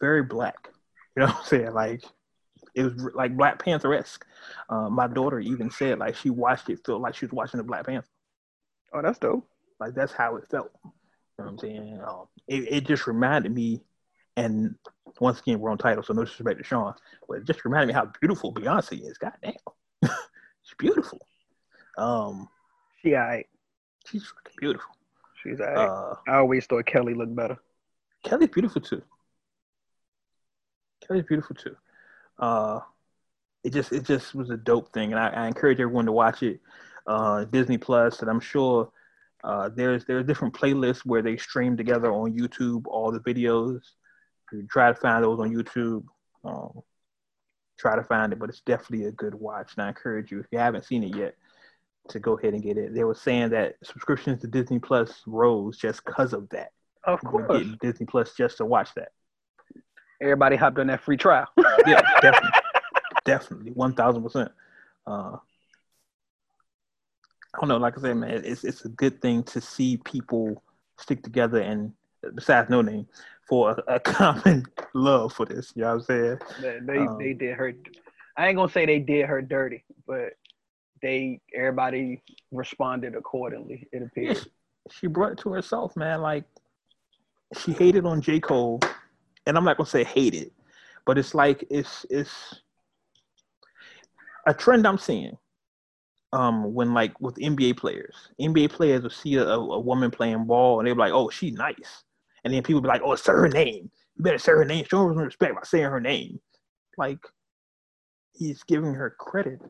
very black. You know what I'm saying? Like it was like Black Panther esque. Uh, my daughter even said like she watched it, felt like she was watching the Black Panther. Oh, that's dope. Like that's how it felt. You know what I'm saying? Um, it, it just reminded me, and once again we're on Tidal, so no disrespect to Sean, but it just reminded me how beautiful Beyonce is. God damn, she's beautiful. Um, She alright. she's fucking beautiful. She's alright. Uh, I always thought Kelly looked better. Kelly's beautiful too. Kelly's beautiful too. Uh, it just it just was a dope thing, and I, I encourage everyone to watch it. Uh, Disney Plus, and I'm sure uh, there's there's different playlists where they stream together on YouTube all the videos. You try to find those on YouTube. Um, try to find it, but it's definitely a good watch, and I encourage you if you haven't seen it yet to go ahead and get it. They were saying that subscriptions to Disney Plus rose just because of that. Of course. Disney Plus just to watch that. Everybody hopped on that free trial. yeah, definitely, definitely, one thousand percent. I don't know. Like I said, man, it's it's a good thing to see people stick together and besides Noname for a, a common love for this. You know what I'm saying? They they, Um, they did her. I ain't gonna say they did her dirty, but they everybody responded accordingly. It appears. she, she brought it to herself, man. Like she hated on J Cole, and I'm not gonna say hated, but it's like it's it's a trend I'm seeing. Um, when like with NBA players, NBA players will see a, a woman playing ball and they're like, "Oh, she's nice," and then people be like, "Oh, say her name. You better say her name. Show her some respect by saying her name." Like he's giving her credit,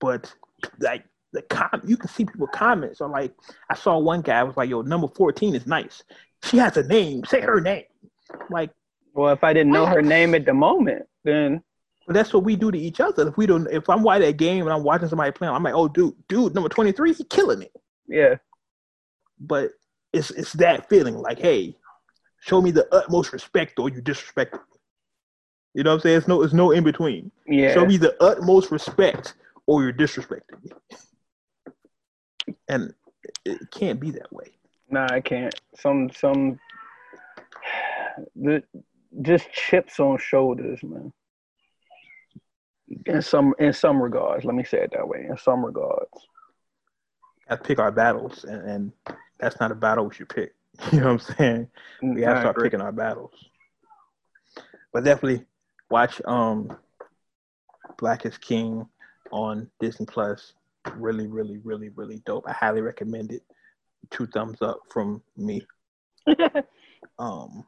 but like the com, you can see people comments are like, I saw one guy was like, "Yo, number fourteen is nice. She has a name. Say her name." Like, Well, if I didn't know her name at the moment, then but that's what we do to each other. If we don't, if I'm watching a game and I'm watching somebody playing, I'm like, "Oh, dude, dude, number twenty three, he killing it." yeah, But it's it's that feeling like, hey, show me the utmost respect or you disrespect me. You know what I'm saying? It's no, it's no in between. yeah. Show me the utmost respect or you're disrespecting me. And it can't be that way. Nah, I can't. Some some the just chips on shoulders, man. In some in some regards, let me say it that way. In some regards, to pick our battles, and, and that's not a battle we should pick. You know what I'm saying? We have to start picking our battles. But definitely watch um Black is King on Disney Plus. Really, really, really, really dope. I highly recommend it. Two thumbs up from me. um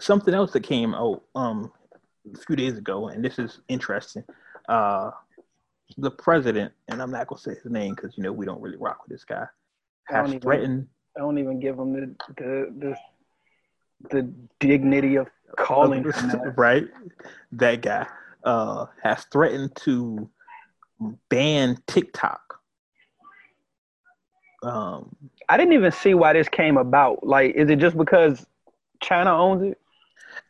something else that came out um a few days ago, and this is interesting. Uh the president, and I'm not gonna say his name because you know we don't really rock with this guy, I has even- threatened I don't even give him the the the, the dignity of calling him that. right? That guy uh, has threatened to ban TikTok. Um, I didn't even see why this came about. Like, is it just because China owns it?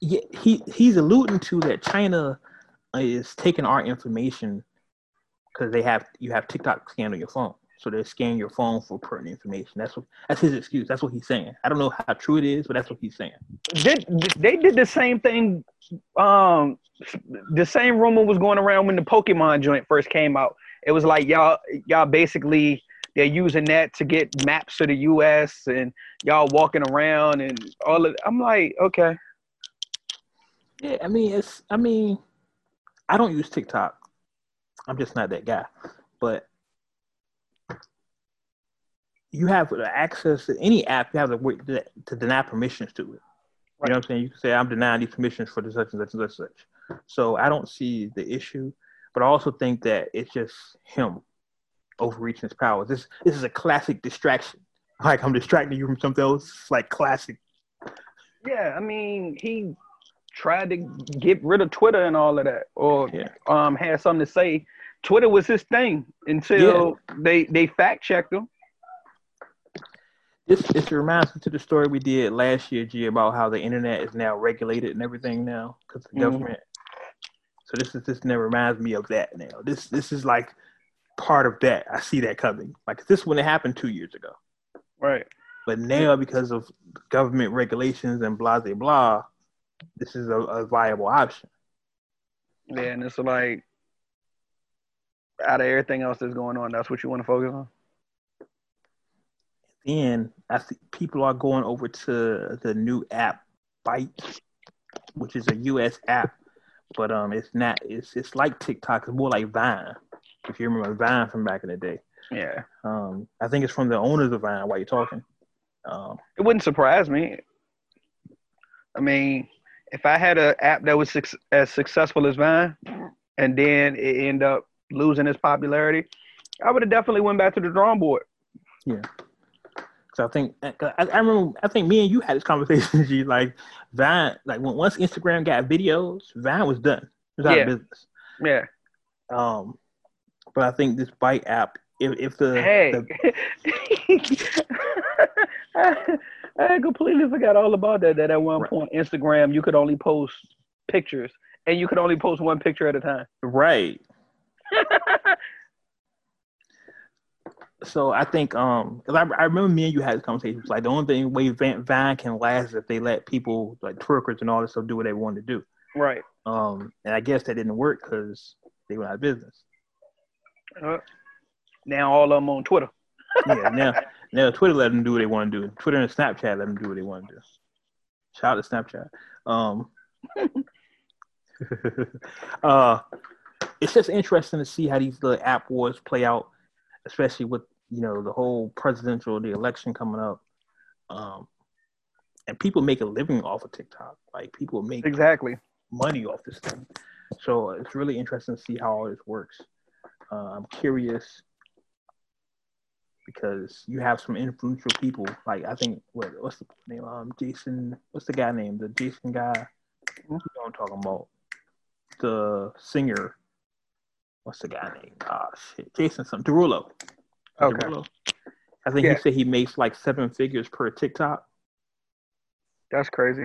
Yeah, he he's alluding to that China is taking our information because they have you have TikTok scanned on your phone, so they're scanning your phone for pertinent information. That's what that's his excuse. That's what he's saying. I don't know how true it is, but that's what he's saying. Did they did the same thing? Um, the same rumor was going around when the Pokemon joint first came out. It was like y'all y'all basically they're using that to get maps to the U.S. and y'all walking around and all of. I'm like, okay, Yeah, I mean, it's. I mean, I don't use TikTok. I'm just not that guy. But you have access to any app. You have to, to deny permissions to it. You know what I'm saying? You can say I'm denying these permissions for the such and such and such and such. So I don't see the issue, but I also think that it's just him overreaching his powers. This this is a classic distraction. Like I'm distracting you from something else. It's like classic. yeah. I mean, he tried to get rid of Twitter and all of that, or Yeah. um had something to say. Twitter was his thing until they they fact checked him. This this reminds me to the story we did last year, G, about how the internet is now regulated and everything now because the Mhm. government. So this is this now reminds me of that now. This this is like part of that. I see that coming. Like this wouldn't have happened two years ago, Right. but now because of government regulations and blah blah blah, this is a, a viable option. Yeah, and it's like out of everything else that's going on, that's what you want to focus on. then I see people are going over to the new app Byte, which is a US app, but um it's not it's it's like TikTok, it's more like Vine. If you remember Vine from back in the day. Yeah. Um I think it's from the owners of Vine while you're talking. Um It wouldn't surprise me. I mean, if I had an app that was suc- as successful as Vine, and then it ended up losing its popularity, I would have definitely went back to the drawing board. Yeah. So I think I, I remember I think me and you had this conversation. G, like Vine, like when once Instagram got videos, Vine was done. It was out Yeah. of business. Yeah. Um, but I think this Byte app, if, if the, Hey. the I, completely forgot all about that. That at one Right. point, Instagram, you could only post pictures, and you could only post one picture at a time. right, so I think um, 'cause I, I remember me and you had this conversation. Like the only thing way Vine, Vine can last is if they let people like twerkers and all this stuff do what they want to do. right. Um, and I guess that didn't work because they went out of business. Uh, now all of them on Twitter. yeah, now now Twitter let them do what they want to do. Twitter and Snapchat let them do what they want to do. Shout out to Snapchat. Um, uh, it's just interesting to see how these little app wars play out, especially with you know the whole presidential the election coming up. Um, and people make a living off of TikTok. Like people make Exactly. money off this thing. So it's really interesting to see how all this works. Uh, I'm curious because you have some influential people. Like I think what what's the name? Um, Jason. What's the guy name? The Jason guy. What I'm talking about? The singer. What's the guy name? Ah, shit. Jason something. Derulo. Okay. Derulo. I think Yeah. he said he makes like seven figures per TikTok. That's crazy.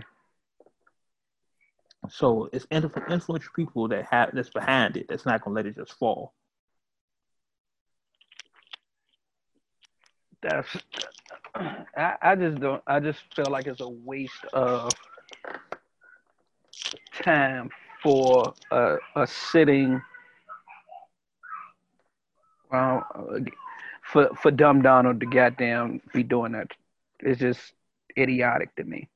So it's influ- influential people that have that's behind it. That's not gonna let it just fall. That's. I, I just don't. I just feel like it's a waste of time for a, a sitting. Well, for for dumb Donald to goddamn be doing that, it's just idiotic to me.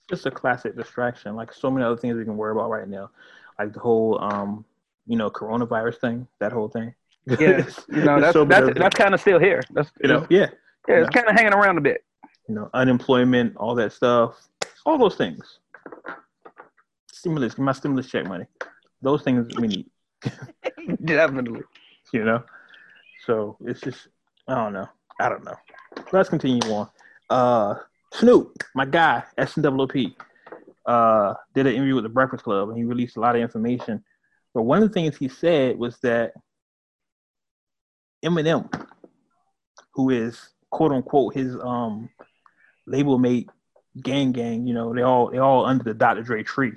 It's just a classic distraction. Like so many other things we can worry about right now, like the whole, um, you know, coronavirus thing. That whole thing. Yeah, you know that's so that's, that's kind of still here. That's you know, yeah, yeah, it's kind of hanging around a bit. you know, unemployment, all that stuff, all those things. Stimulus, my stimulus check money. Those things we need. Definitely. You know, so it's just I don't know. I don't know. Let's continue on. Uh, Snoop, my guy, SNWP, uh, did an interview with the Breakfast Club, and he released a lot of information. But one of the things he said was that Eminem, who is quote unquote his um label mate, gang gang, you know, they all they all under the Dr. Dre tree.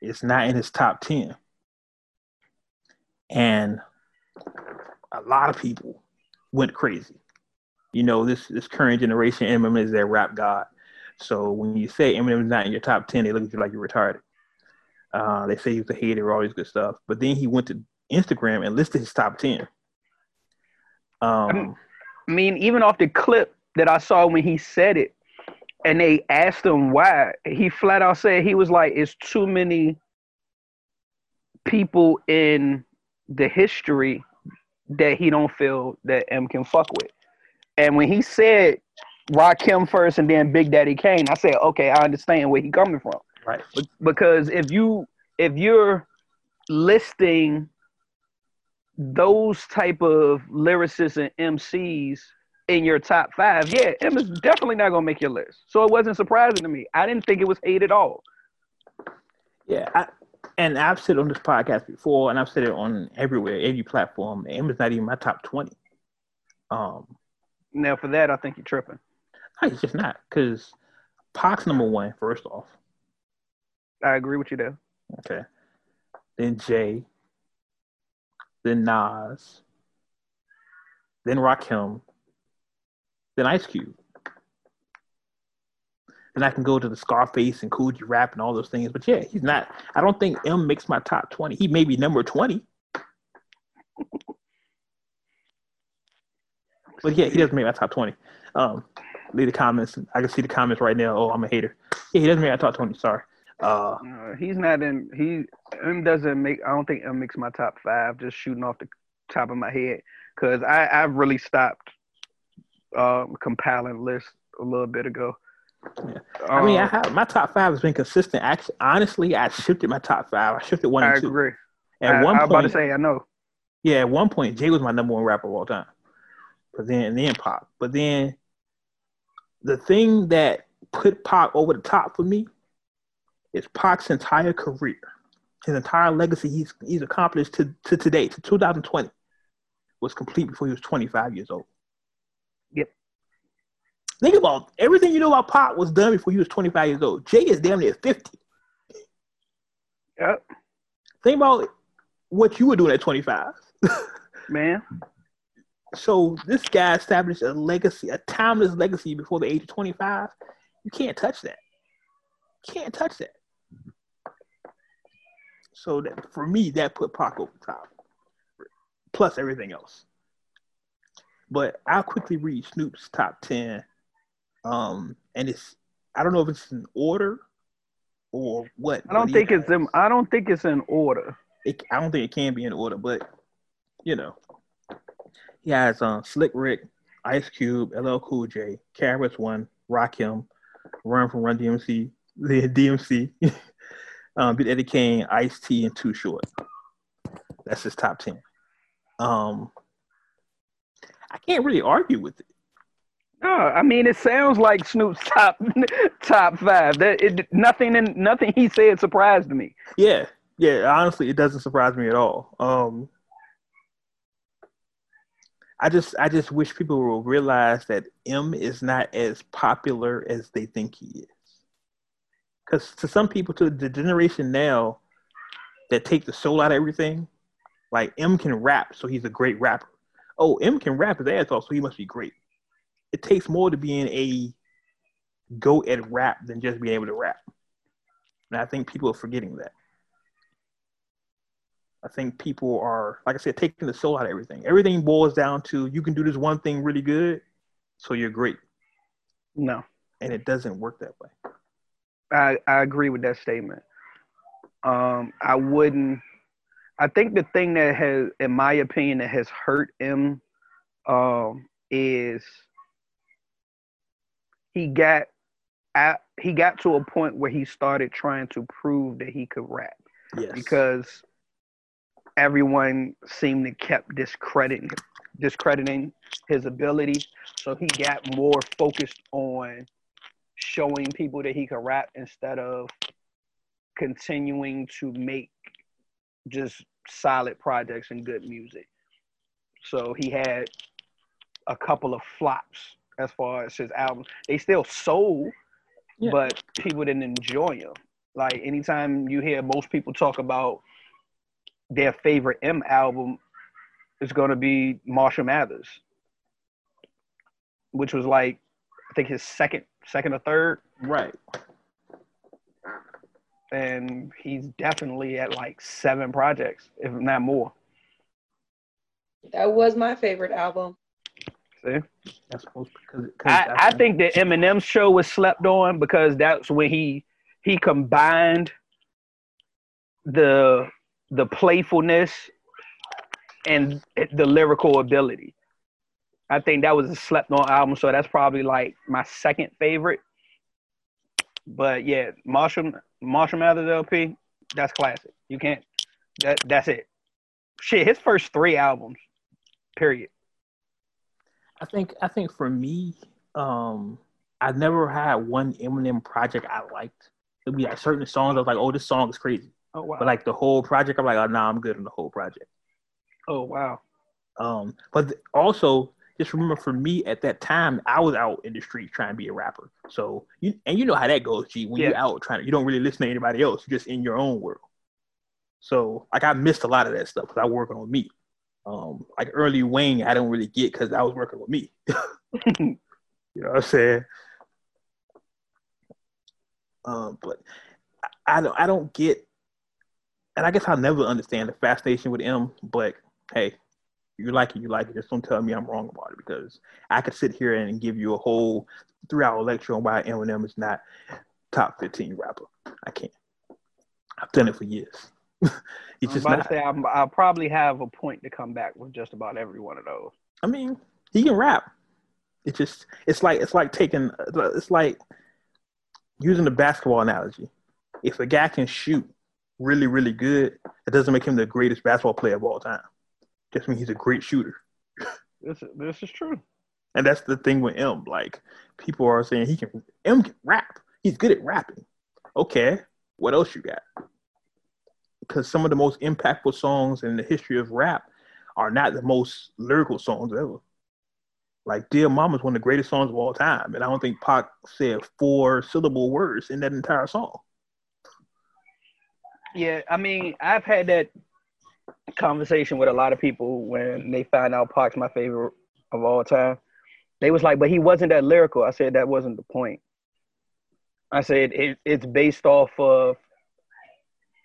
It's not in his top ten, and a lot of people went crazy. You know, this this current generation, Eminem is their rap god. So when you say Eminem is not in your top ten, they look at you like you're retarded. Uh, they say he's a hater, all this good stuff. But then he went to Instagram and listed his top ten. Um, I mean, even off the clip that I saw when he said it, and they asked him why, he flat out said he was like, "It's too many people in the history that he don't feel that M can fuck with." And when he said Rakim first and then Big Daddy Kane, I said, "Okay, I understand where he coming from." right. Because if you if you're listing those type of lyricists and MCs in your top five, yeah, M is definitely not gonna make your list. So it wasn't surprising to me. I didn't think it was hate at all. Yeah, I, and I've said on this podcast before, and I've said it on everywhere, every platform. M is not even my top twenty. Um, Now for that, I think you're tripping. no, it's just not because Pac's number one. First off, I agree with you there. okay, then Jay, then Nas, then Rakim, then Ice Cube. Then I can go to the Scarface and Kool G Rap and all those things. But yeah, he's not. I don't think M makes my top twenty. He may be number twenty. But yeah, he doesn't make my top twenty. Um, leave the comments. I can see the comments right now. Oh, I'm a hater. Yeah, he doesn't make I talk twenty. Sorry. Uh, he's not in. He M doesn't make. I don't think M makes my top five. Just shooting off the top of my head, because I I've really stopped um, compiling lists a little bit ago. Yeah. I mean, I have my top five has been consistent. Actually, honestly, I shifted my top five. I shifted one I and two. agree. At I, one I was about to point, say I know. yeah, at one point, Jay was my number one rapper of all time. But then, and then Pop. But then, the thing that put Pop over the top for me is Pac's entire career, his entire legacy he's he's accomplished to, to today, to 2020, was complete before he was 25 years old. Yep. Think about everything you know about Pop was done before he was 25 years old. Jay is damn near 50. Yep, Think about what you were doing at 25. man. So this guy established a legacy, a timeless legacy before the age of 25. You can't touch that. Can't touch that. So that for me, that put Pac over top. Plus everything else. But I'll quickly read Snoop's top 10. Um, and it's I don't know if it's in order or what. I don't think it's in, I don't think it's in order. it, I don't think it can be in order, but you know, he has um, Slick Rick, Ice Cube, LL Cool J, KRS-One, Rakim, Run from Run DMC, the DMC, um, Big Daddy Kane, Ice T, and Too Short. That's his top ten. Um, I can't really argue with it. No, I mean it sounds like Snoop's top top five. That it, nothing in nothing he said surprised me. Yeah, yeah. Honestly, it doesn't surprise me at all. Um, I just, I just wish people will realize that M is not as popular as they think he is. Because to some people, to the generation now that take the soul out of everything, like M can rap, so he's a great rapper. Oh, M can rap his ass off, so he must be great. It takes more to being a go at rap than just being able to rap. And I think people are forgetting that. I think people are, like I said, taking the soul out of everything. Everything boils down to you can do this one thing really good, so you're great. No, And it doesn't work that way. I I agree with that statement. Um, I wouldn't. I think the thing that has, in my opinion, that has hurt him, um, is he got he got to a point where he started trying to prove that he could rap. Yes. because everyone seemed to kept discrediting discrediting his ability. So he got more focused on showing people that he could rap instead of continuing to make just solid projects and good music. So he had a couple of flops as far as his albums. They still sold, Yeah. but people didn't enjoy them. Like anytime you hear most people talk about their favorite M album, it's gonna be Marshall Mathers, which was like I think his second, second or third, right. and he's definitely at like seven projects, if not more. That was my favorite album. See, That's supposed because I, I think the Eminem show was slept on because that's when he he combined the the playfulness and the lyrical ability. I think that was a slept on album, so that's probably like my second favorite. But yeah, Marshall Marshall Mathers LP, that's classic. You can't that that's it. Shit, his first three albums, period. I think I think for me, um, I never had one Eminem project I liked. It'd be like certain songs I was like, oh, this song is crazy. Oh wow. But like the whole project, I'm like, oh, nah, I'm good on the whole project. oh wow. Um, but th- also just remember for me at that time, I was out in the streets trying to be a rapper. So you and you know how that goes, G. When you're out trying to, you don't really listen to anybody else. You're just in your own world. So like I missed a lot of that stuff because I was working on me. Um, like early Wayne, I don't really get because I was working with me. you know what I'm saying? Um, but I, I don't I don't get and I guess I'll never understand the fascination with M, but hey, You like it, you like it. Just don't tell me I'm wrong about it because I could sit here and give you a whole three hour lecture on why Eminem is not top 15 rapper. I can't. I've done it for years. He's just not. Say, I'm, I'll probably have a point to come back with just about every one of those. I mean, he can rap. It's just it's like it's like taking it's like using the basketball analogy. If a guy can shoot really really good, it doesn't make him the greatest basketball player of all time. Just means he's a great shooter. This this is true. And that's the thing with M. Like people are saying he can M can rap. He's good at rapping. Okay, what else you got? Because some of the most impactful songs in the history of rap are not the most lyrical songs ever. Like Dear Mama is one of the greatest songs of all time, and I don't think Pac said four syllable words in that entire song. Yeah, I mean, I've had that conversation with a lot of people when they find out Pac's my favorite of all time. They was like, but he wasn't that lyrical. I said that wasn't the point. I said it, it's based off of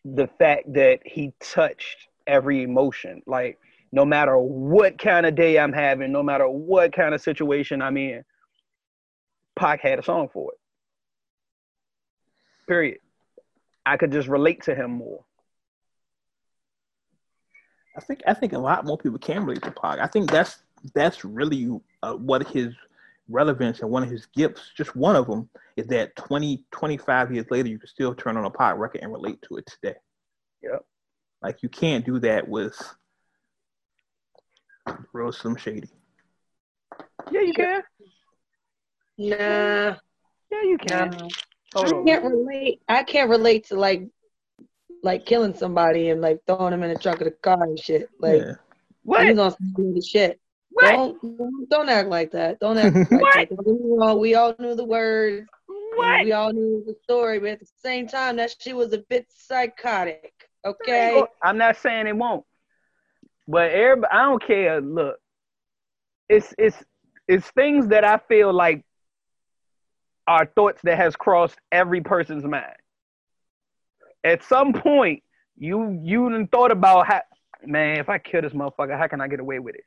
the fact that he touched every emotion. Like no matter what kind of day I'm having, no matter what kind of situation I'm in, Pac had a song for it. Period. I could just relate to him more. I think I think a lot more people can relate to Pac. I think that's that's really uh, what his relevance and one of his gifts, just one of them, is that 20, 25 years later, you can still turn on a Pac record and relate to it today. Yep. Like you can't do that with Real Slim Shady. Yeah, you can. Nah. Yeah, you can. Nah. I can't relate. I can't relate to like, like killing somebody and like throwing them in the trunk of the car and shit. Like, yeah. what? You gonna do the shit? What? Don't, don't act like that. Don't act like that. We all knew the words. What? We all knew the story, but at the same time, that shit was a bit psychotic. Okay. I'm not saying it won't. But everybody, I don't care. Look, it's it's it's things that I feel like are thoughts that has crossed every person's mind. At some point, you you thought about how, man, if I kill this motherfucker, how can I get away with it?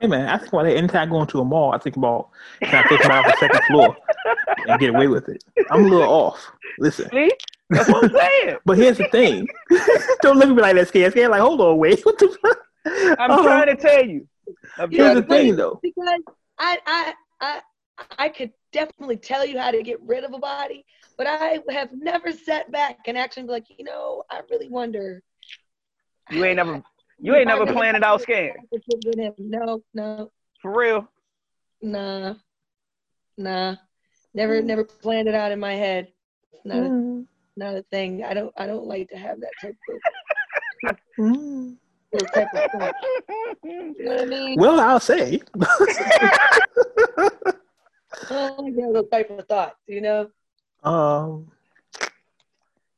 Hey man, I think about it anytime I go into a mall, I think about can I take him off the second floor and get away with it. I'm a little off. Listen. See? That's what I'm saying. but here's the thing. Don't look at me like that, scared. Scared like, hold on, wait. What the fuck? I'm uh-huh. trying to tell you. I'm Here's the thing, though. Because I, I, I, I could definitely tell you how to get rid of a body, but I have never sat back and actually be like, you know, I really wonder. You ain't never, you ain't never planned it out, scared. No, no. For real. Nah, nah. Never, mm. never planned it out in my head. Not, mm. a, not a thing. I don't, I don't like to have that type of. mm type of. You know what I mean? Well, I'll say. oh, yeah, those type of thoughts, you know? Um,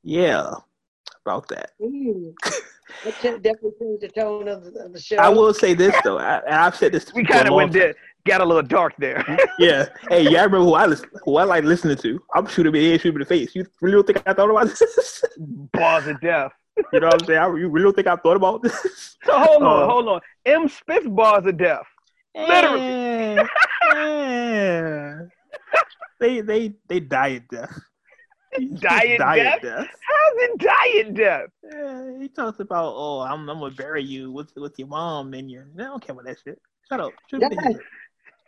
yeah, about that. Mm. That definitely change the tone of the, of the, show. I will say this though, I, have said this. we kind of went there, got a little dark there. yeah. Hey, y'all remember who I listen, who I like listening to? I'm shooting me head, shooting me in the face. You really don't think I thought about this? Bars of death. You know what I'm saying? I, you really don't think I thought about this? So hold on, uh, hold on. M. Spitz bars of death. Literally. they they they diet death. Diet, diet death? death? How's it diet death? Yeah, he talks about, oh, I'm, I'm gonna bury you with with your mom and your. I don't care about that shit. Shut up. Shoot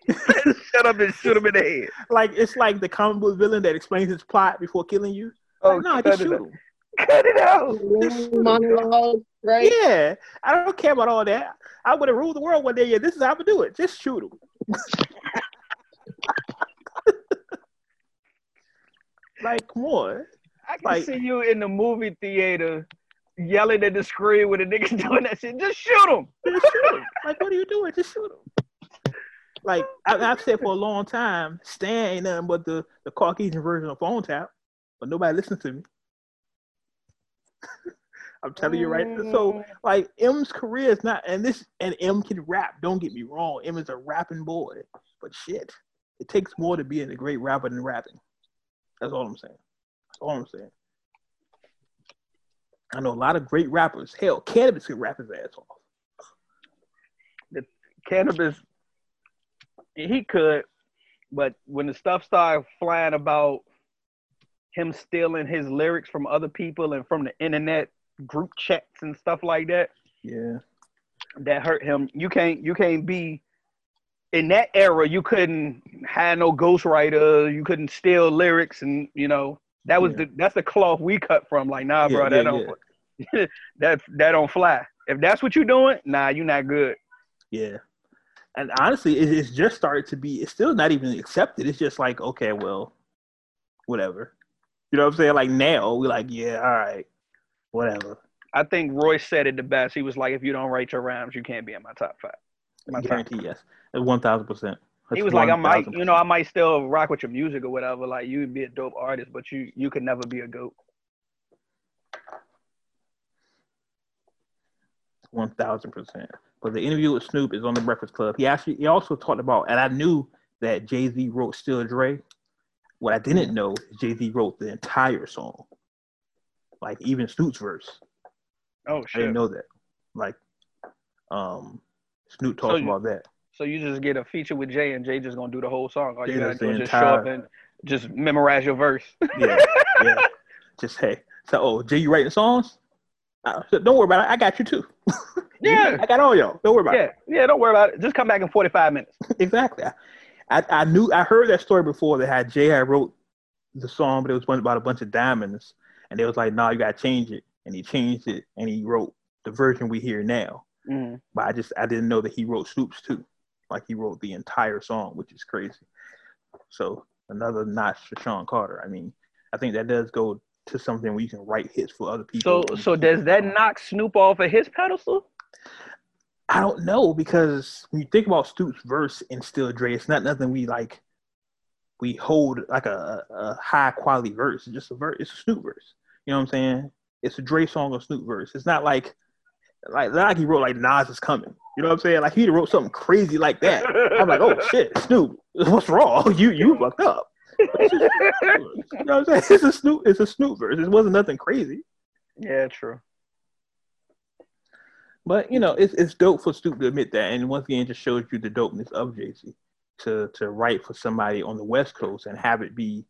Shut up and shoot him in the head. Like it's like the comic book villain that explains his plot before killing you. Oh no, just shoot him. Cut it out. Monologue, right? Yeah, I don't care about all that. I would have ruled the world one day. Yeah, this is how I'm gonna do it. Just shoot him. like, come on. I can like, see you in the movie theater yelling at the screen with a nigga doing that shit. Just shoot him. Just shoot him. like, what are you doing? Just shoot him. Like I, have said for a long time, Stan ain't nothing but the, the Caucasian version of phone tap, but nobody listens to me. I'm telling you right. So mm. like M's career is not, and this and M can rap. Don't get me wrong. M is a rapping boy, but shit, it takes more to be a great rapper than rapping. That's all I'm saying. That's all I'm saying. I know a lot of great rappers. Hell, Canibus can rap his ass off. The Canibus, he could, but when the stuff started flying about him stealing his lyrics from other people and from the internet group chats and stuff like that, Yeah. that hurt him. You can't you can't be in that era. You couldn't have no ghostwriter. You couldn't steal lyrics, and you know that was Yeah. the that's the cloth we cut from. Like, nah, Yeah, bro, that yeah, don't that that don't fly. If that's what you're doing, nah, you're not good. Yeah. And honestly, it, it's just started to be, it's still not even accepted. It's just like, okay, well, whatever. You know what I'm saying? Like now, we're like, yeah, all right, whatever. I think Roy said it the best. He was like, if you don't write your rhymes, you can't be in my top five. My top guarantee yes. One thousand percent. he was like, I might, you know, I might still rock with your music or whatever. Like, you'd be a dope artist, but you you could never be a goat. One thousand percent. But the interview with Snoop is on the Breakfast Club. He actually he also talked about, and I knew that Jay Z wrote Still Dre. What I didn't know is Jay Z wrote the entire song, like even Snoop's verse. Oh shit! I didn't know that. Like, um, Snoop talks So you- about that. So you just get a feature with Jay, and Jay just gonna do the whole song. All you Jay gotta do is just show up entire- and just memorize your verse. Yeah, yeah. Just hey, so oh, Jay, you writing songs? Uh, so don't worry about it. I got you too. Yeah. I got all y'all. Don't worry about it. Yeah, yeah. Don't worry about it. Just come back in forty five minutes. exactly. I, I, knew I heard that story before that had Jay had wrote the song, but it was one about a bunch of diamonds, and they was like, "No, nah, you gotta change it," and he changed it, and he wrote the version we hear now. Mm. But I just I didn't know that he wrote Snoop's too, like he wrote the entire song, which is crazy. So another notch for Sean Carter. I mean, I think that does go to something where you can write hits for other people. So so does that knock Snoop off of his pedestal? I don't know because when you think about Snoop's verse in Still Dre, it's not nothing we like. We hold like a, a high quality verse. It's just a verse. It's a Snoop verse. You know what I'm saying? It's a Dre song or Snoop verse. It's not like like like he wrote like Nas is coming. You know what I'm saying? Like he wrote something crazy like that. I'm like, oh shit, Snoop, what's wrong? You you fucked up. Just You know what I'm saying? It's a Snoop. It's a Snoop verse. It wasn't nothing crazy. yeah, true. But you know, it's it's dope for Snoop to admit that, and once again, it just shows you the dopeness of Jay Z to to write for somebody on the West Coast and have it be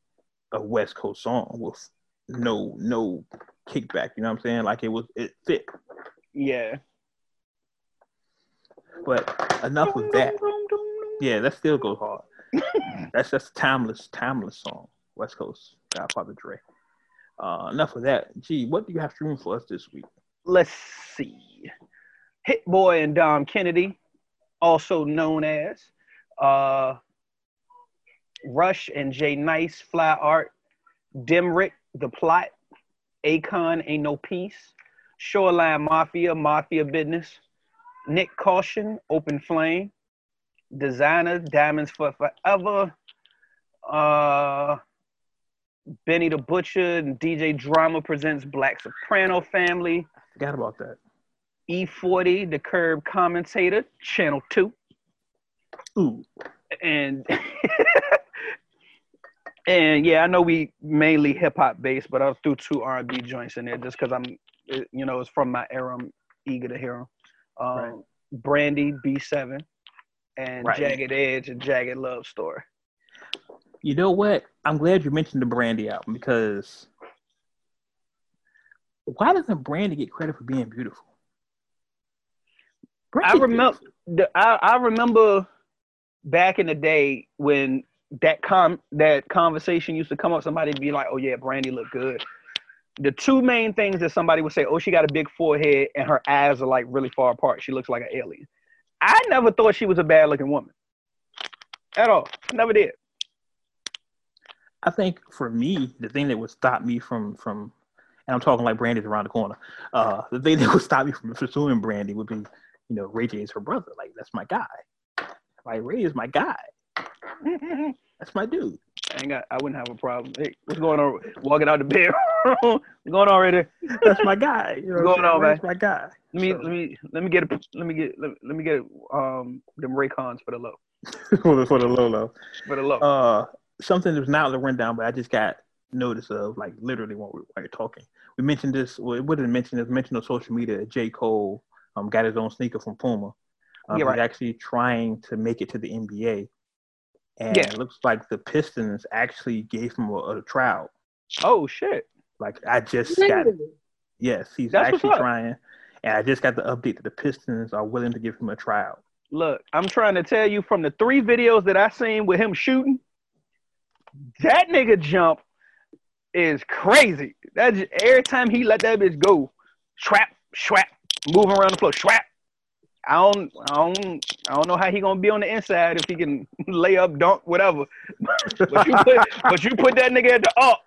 a West Coast song with no no kickback. You know what I'm saying? Like it was it fit. Yeah. But enough of that. Yeah, that still goes hard. that's that's timeless timeless song. West Coast Godfather Dre. Uh, enough of that. Gee, what do you have streaming for us this week? Let's see. Hit Boy and Dom Kennedy, also known as uh, Rush and Jay Nice, Fly Art, Dimrick, The Plot, Akon, Ain't No Peace, Shoreline Mafia, Mafia Business, Nick Caution, Open Flame, Designer, Diamonds for Forever, uh, Benny the Butcher and DJ Drama presents Black Soprano Family. Forgot about that. E40, the Curb Commentator, Channel 2. Ooh, And and yeah, I know we mainly hip hop based, but I'll threw two R&B joints in there just because I'm, you know, it's from my era. I'm eager to hear them. Um, Right. Brandy B7 and Right. Jagged Edge and Jagged Love Story. You know what? I'm glad you mentioned the Brandy album because why doesn't Brandy get credit for being beautiful? I remember I, I remember back in the day when that com that conversation used to come up. Somebody be like, "Oh yeah, Brandy look good." The two main things that somebody would say, "Oh, she got a big forehead and her eyes are like really far apart. She looks like an alien." I never thought she was a bad looking woman at all. Never did. I think for me, the thing that would stop me from from, and I'm talking like Brandy's around the corner. Uh, the thing that would stop me from pursuing Brandy would be, you know, Ray J is her brother. Like that's my guy. Like Ray is my guy. I That's my dude. ain't got. I wouldn't have a problem. Hey, what's going on? Walking out the bedroom. what's going on right there? That's my guy. You know What's going on, saying? Ray's my guy. Let me So- let me let me get a let me get let, let me get um them Raycons for the low for the for the Lolo. for the low. uh something that's not on the rundown, but I just got notice of like literally while, we, while you're talking. We mentioned this. Well, it wouldn't mention this. Mentioned on social media. that J Cole um got his own sneaker from Puma. Um, Yeah, He's actually trying to make it to the NBA, and Yeah. it looks like the Pistons actually gave him a, a trial. Oh shit. Like I just got Really? yes, he's That's actually trying, and I just got the update that the Pistons are willing to give him a trial. Look, I'm trying to tell you from the three videos that I seen with him shooting, that nigga jump is crazy. That j- every time he let that bitch go, swap, swap, moving around the floor, swap. I don't, I don't, I don't know how he gonna be on the inside if he can lay up, dunk, whatever. but you put, but you put that nigga at the up,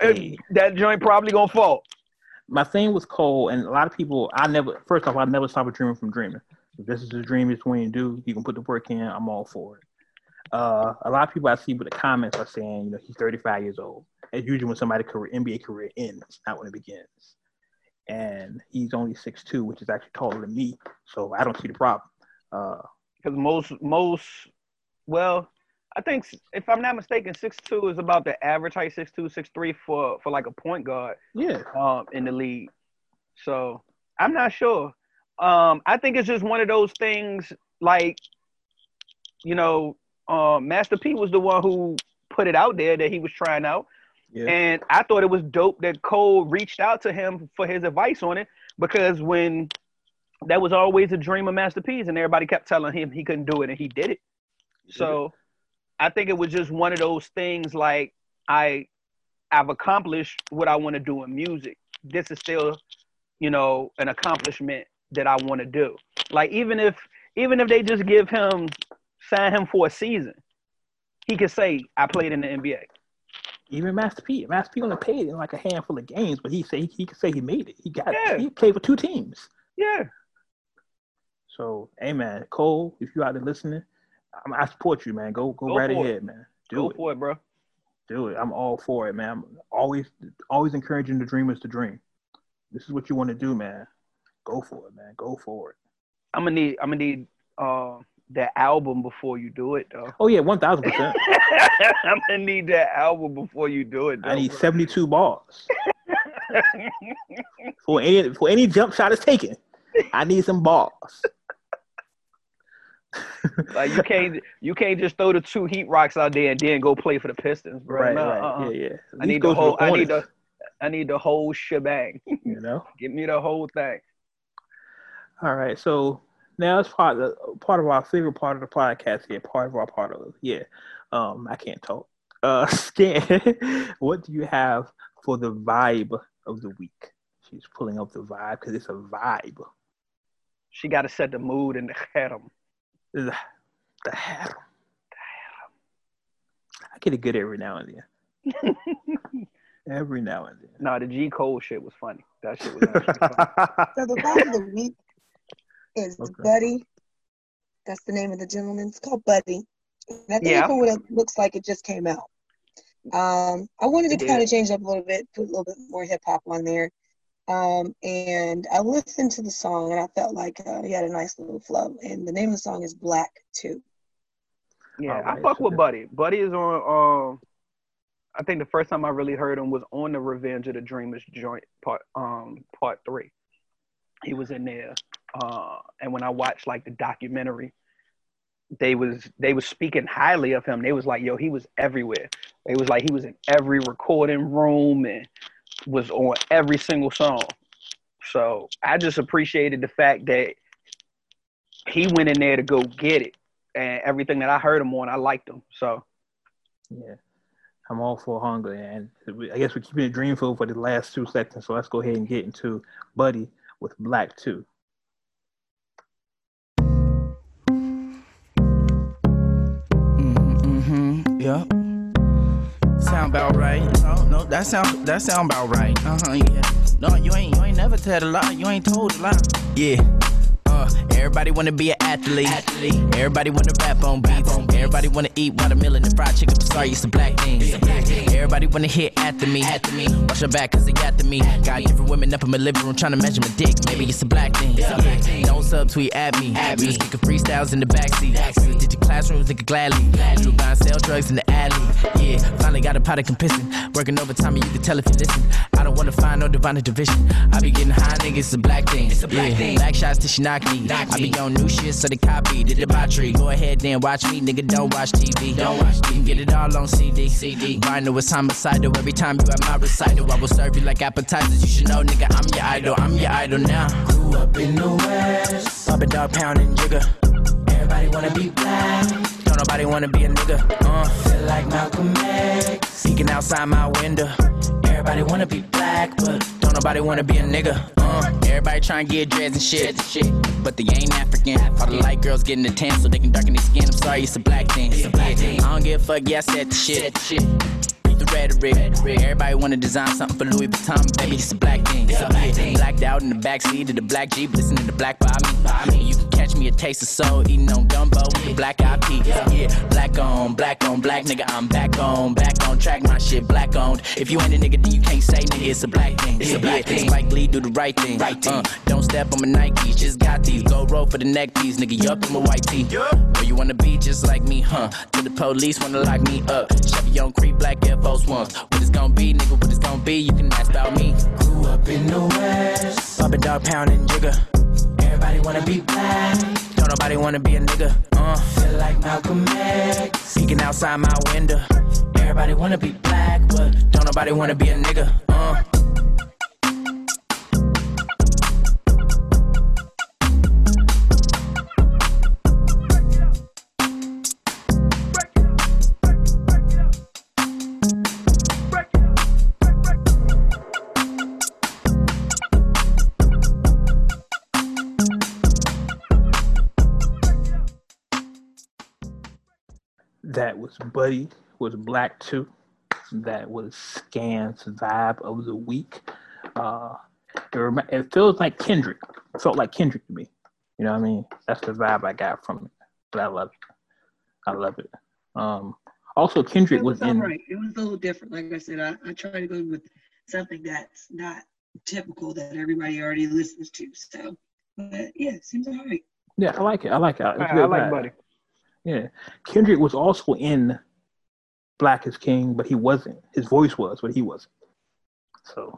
that joint probably gonna fall. my thing was Cole, and a lot of people. I never. First off, I never stop a dreamer from dreaming. If this is a dream, it's when you do. You can put the work in. I'm all for it. Uh, a lot of people I see with the comments are saying, you know, he's 35 years old. It's usually when somebody's career, NBA career ends, not when it begins. And he's only 6'2", which is actually taller than me, so I don't see the problem. Uh, because most most well i think if i'm not mistaken 6'2 is about the average height 6'2 6'3 for for like a point guard yeah, um in the league. So i'm not sure. Um i think it's just one of those things like you know um master p was the one who put it out there that he was trying out yeah, and I thought it was dope that Cole reached out to him for his advice on it because when that was always a dream of Master P's and everybody kept telling him he couldn't do it and he did it. So I think it was just one of those things like I I've accomplished what I want to do in music. This is still, you know, an accomplishment that I want to do. Like even if even if they just give him sign him for a season, he could say I played in the NBA. Even Master P. Master P only played in like a handful of games, but he say he could say he made it. He got Yeah. he played for two teams. Yeah. So, hey man, Cole, if you out there listening, I'm, I support you, man. Go go, Go right for it. ahead, man. Do Go it. for it, bro. Do it. I'm all for it, man. I'm always always encouraging the dreamers to dream. This is what you want to do, man. Go for it, man. Go for it. I'm gonna need I'm gonna need uh that album before you do it though. Oh yeah, one thousand percent. I'm gonna need that album before you do it. Though, I need seventy two balls for any for any jump shot is taken. I need some balls. like you can't you can't just throw the two heat rocks out there and then go play for the Pistons, bro. right, No, right. uh-uh. Yeah, yeah. I need the whole I need the I need the whole shebang. you know. Give me the whole thing. All right, so now it's part of part of our favorite part of the podcast here. Part of our part of yeah. Um, I can't talk. Uh, Scan, what do you have for the vibe of the week? She's pulling up the vibe because it's a vibe. She got to set the mood and the harem. The, the harem. I get it good every now and then. every now and then. Nah, the G Cole shit was funny. That shit was actually funny. So the vibe of the week is Okay. Buddy. That's the name of the gentleman. It's called Buddy. And I think Yeah. from what it looks like, it just came out. Um, I wanted to It kind did. of change up a little bit, put a little bit more hip hop on there. Um, and I listened to the song and I felt like uh, he had a nice little flow. And the name of the song is Black Too. Yeah, Alright, I fuck so with Buddy. Buddy is on. Um, I think the first time I really heard him was on the Revenge of the Dreamers joint part. Um, part three. He was in there, uh, and when I watched like the documentary, they was they was speaking highly of him. They was like, "Yo, he was everywhere." It was like, he was in every recording room and was on every single song. So I just appreciated the fact that he went in there to go get it and everything that I heard him on, I liked him. So Yeah, I'm all for hunger, and I guess we're keeping it dreamful for the last two seconds. So let's go ahead and get into Buddy with Black Two. Yeah. Sound about right. No, no, that sound that sound about right. Uh-huh, yeah. No, you ain't you ain't never told a lie. You ain't told a lie. Yeah. Everybody wanna be an athlete. athlete. Everybody wanna rap on beats. Everybody wanna eat watermelon and fried chicken. Sorry, it's the black thing. Everybody wanna hit after me. After me. Watch your back, cause they after me. Got different women up in my living room trying to measure my dick. Maybe it's a black thing. Yeah. Don't subtweet at me. At we was kicking freestyles in the backseat. We did your classrooms, nigga gladly. Drew buying sell drugs in the alley. Yeah, finally got a pot of pissing. Working overtime, and you can tell if you listen. I don't wanna find no divine division. I be getting high, nigga, it's a black thing. It's a black yeah. thing. Black shots till she knock me. Knock I be on new shit, so they copy. The debauchery. Go ahead, then watch me, nigga. Don't watch TV. Don't watch TV. You can get it all on CD. CD. Vinyl is homicidal. Every time you at my recital, I will serve you like appetizers. You should know, nigga, I'm your idol. I'm your idol now. Grew up in the West. Papa dog pounding jigger. Everybody wanna be black. Don't nobody wanna be a nigga. Uh, feel like Malcolm X. Peeking outside my window. Everybody wanna be black, but don't nobody wanna be a nigga. Uh, everybody trying to get dreads and shit, but they ain't African. All the light girls getting the tan so they can darken their skin. I'm sorry, it's a black thing. It's a black thing. I don't give a fuck, yeah, I said the shit. the rhetoric. Everybody wanna design something for Louis Vuitton, baby. It's a black thing. It's a black thing. Blacked out in the backseat of the black Jeep, listening to the Black by me. You can catch me a taste of soul, eating on gumbo with the black eyed peas. Yeah, black on, black on, black nigga. I'm back on, back on track. My shit black owned. If you ain't a nigga, then you can't say nigga. It's a black thing. It's a black thing. Spike Lee do the right thing. Right thing. Uh, don't step on my Nikes, just got these. Go roll for the neck piece, nigga. Yup, I'm a white tee. Where you wanna be just like me, huh? To the police wanna lock me up. Chevy on creep black Air Force Ones. What it's gonna be, nigga? What it's gonna be? You can ask about me. Grew up in the West. Papa dog pounding jigger. Everybody wanna be black. Don't nobody wanna be a nigga. Uh, feel like Malcolm X. Peeking outside my window. Everybody wanna be black, but don't nobody wanna be a nigga. Uh. That was Buddy was Black too. That was Scan's vibe of the week. Uh, it, rem- it feels like Kendrick. It felt like Kendrick to me. You know what I mean? That's the vibe I got from it. But I love it. I love it. Um, also, Kendrick it was, was in. Right. It was a little different. Like I said, I, I try to go with something that's not typical that everybody already listens to. So, but yeah, it seems all right. Yeah, I like it. I like it. It's I, good I like vibe. Buddy. Yeah, Kendrick was also in Black is King, but he wasn't. His voice was, but he wasn't. So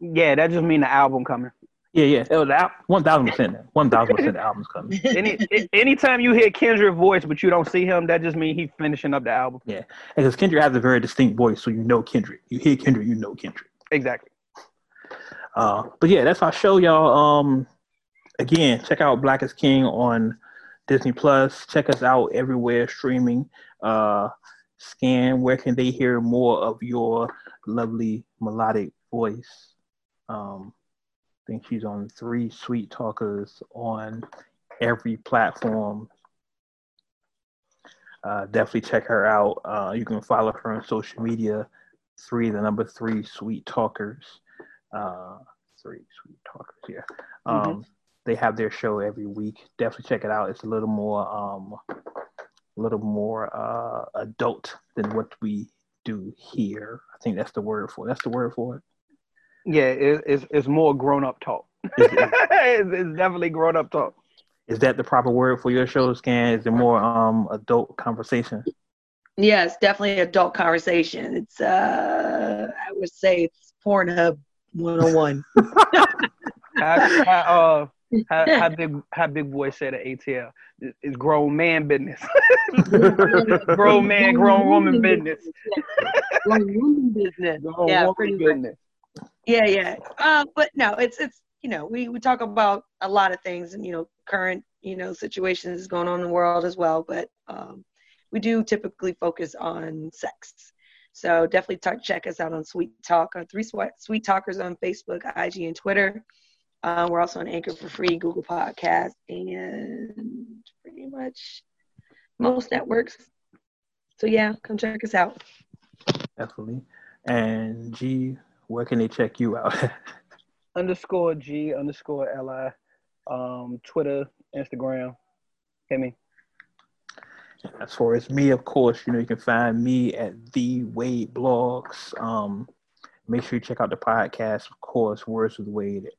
Yeah, that just mean the album coming. yeah, yeah, it was out one thousand percent. One thousand percent, the album's coming. Any anytime you hear Kendrick's voice, but you don't see him, that just means he's finishing up the album. Yeah, because Kendrick has a very distinct voice, so you know Kendrick. You hear Kendrick, you know Kendrick. Exactly. Uh, but yeah, that's our show, y'all. Um, again, check out Black is King on Disney Plus. Check us out everywhere streaming. Uh, scan. Where can they hear more of your lovely melodic voice? Um, I think she's on three Sweet Talkers on every platform. Uh, definitely check her out. Uh, you can follow her on social media. Three, the number three Sweet Talkers. Uh, three Sweet Talkers. Yeah. Um, Mhm. They have their show every week. Definitely check it out. It's a little more, um, a little more uh, adult than what we do here. I think that's the word for it. That's the word for it. Yeah, it, it's it's more grown up talk. Is, is, it's, it's definitely grown up talk. is that the proper word for your show, Scan? Is it more um adult conversation? Yes, definitely adult conversation. It's uh I would say it's Pornhub 101. How, how, uh, how, how big how Big Boi said at ATL? is grown man business. grown man, grown woman business. Grown woman business. Grown Yeah, woman business. Yeah, yeah. Uh, but no, it's it's you know we we talk about a lot of things and you know current you know situations going on in the world as well. But um, we do typically focus on sex. So definitely talk, check us out on Sweet Talk on three Sweet, Sweet Talkers on Facebook, IG, and Twitter. Uh, we're also on Anchor for free, Google Podcast, and pretty much most networks. So yeah, come check us out. Definitely. And G, where can they check you out? Underscore G underscore Li. Um, Twitter, Instagram. Hit me. As far as me, of course, you know, you can find me at the Wade Blogs. Um, make sure you check out the podcast, of course, Words with Wade,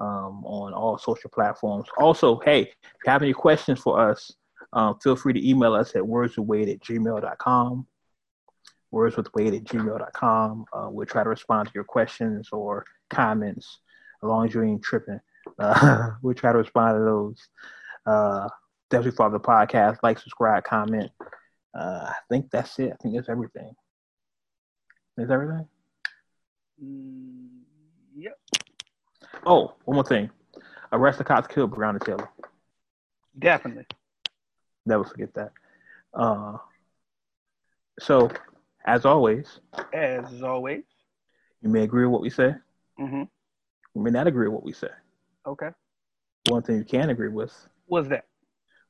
um, on all social platforms. Also, hey, if you have any questions for us, um, feel free to email us at wordswithwade at gmail.com. Wordswithwade at gmail.com. Uh, we'll try to respond to your questions or comments as long as you ain't tripping. Uh, we'll try to respond to those. Uh, definitely follow the podcast, like, subscribe, comment. Uh, I think that's it. I think that's everything. Is everything? Mm, yep. Oh, one more thing. Arrest the cops killed Breonna Taylor. Definitely. Never forget that. Uh, so, as always, As always. you may agree with what we say. Mm-hmm. You may not agree with what we say. Okay. One thing you can agree with, What's that?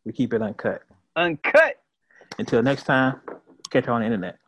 we keep it uncut. Uncut. Until next time, catch you on the internet.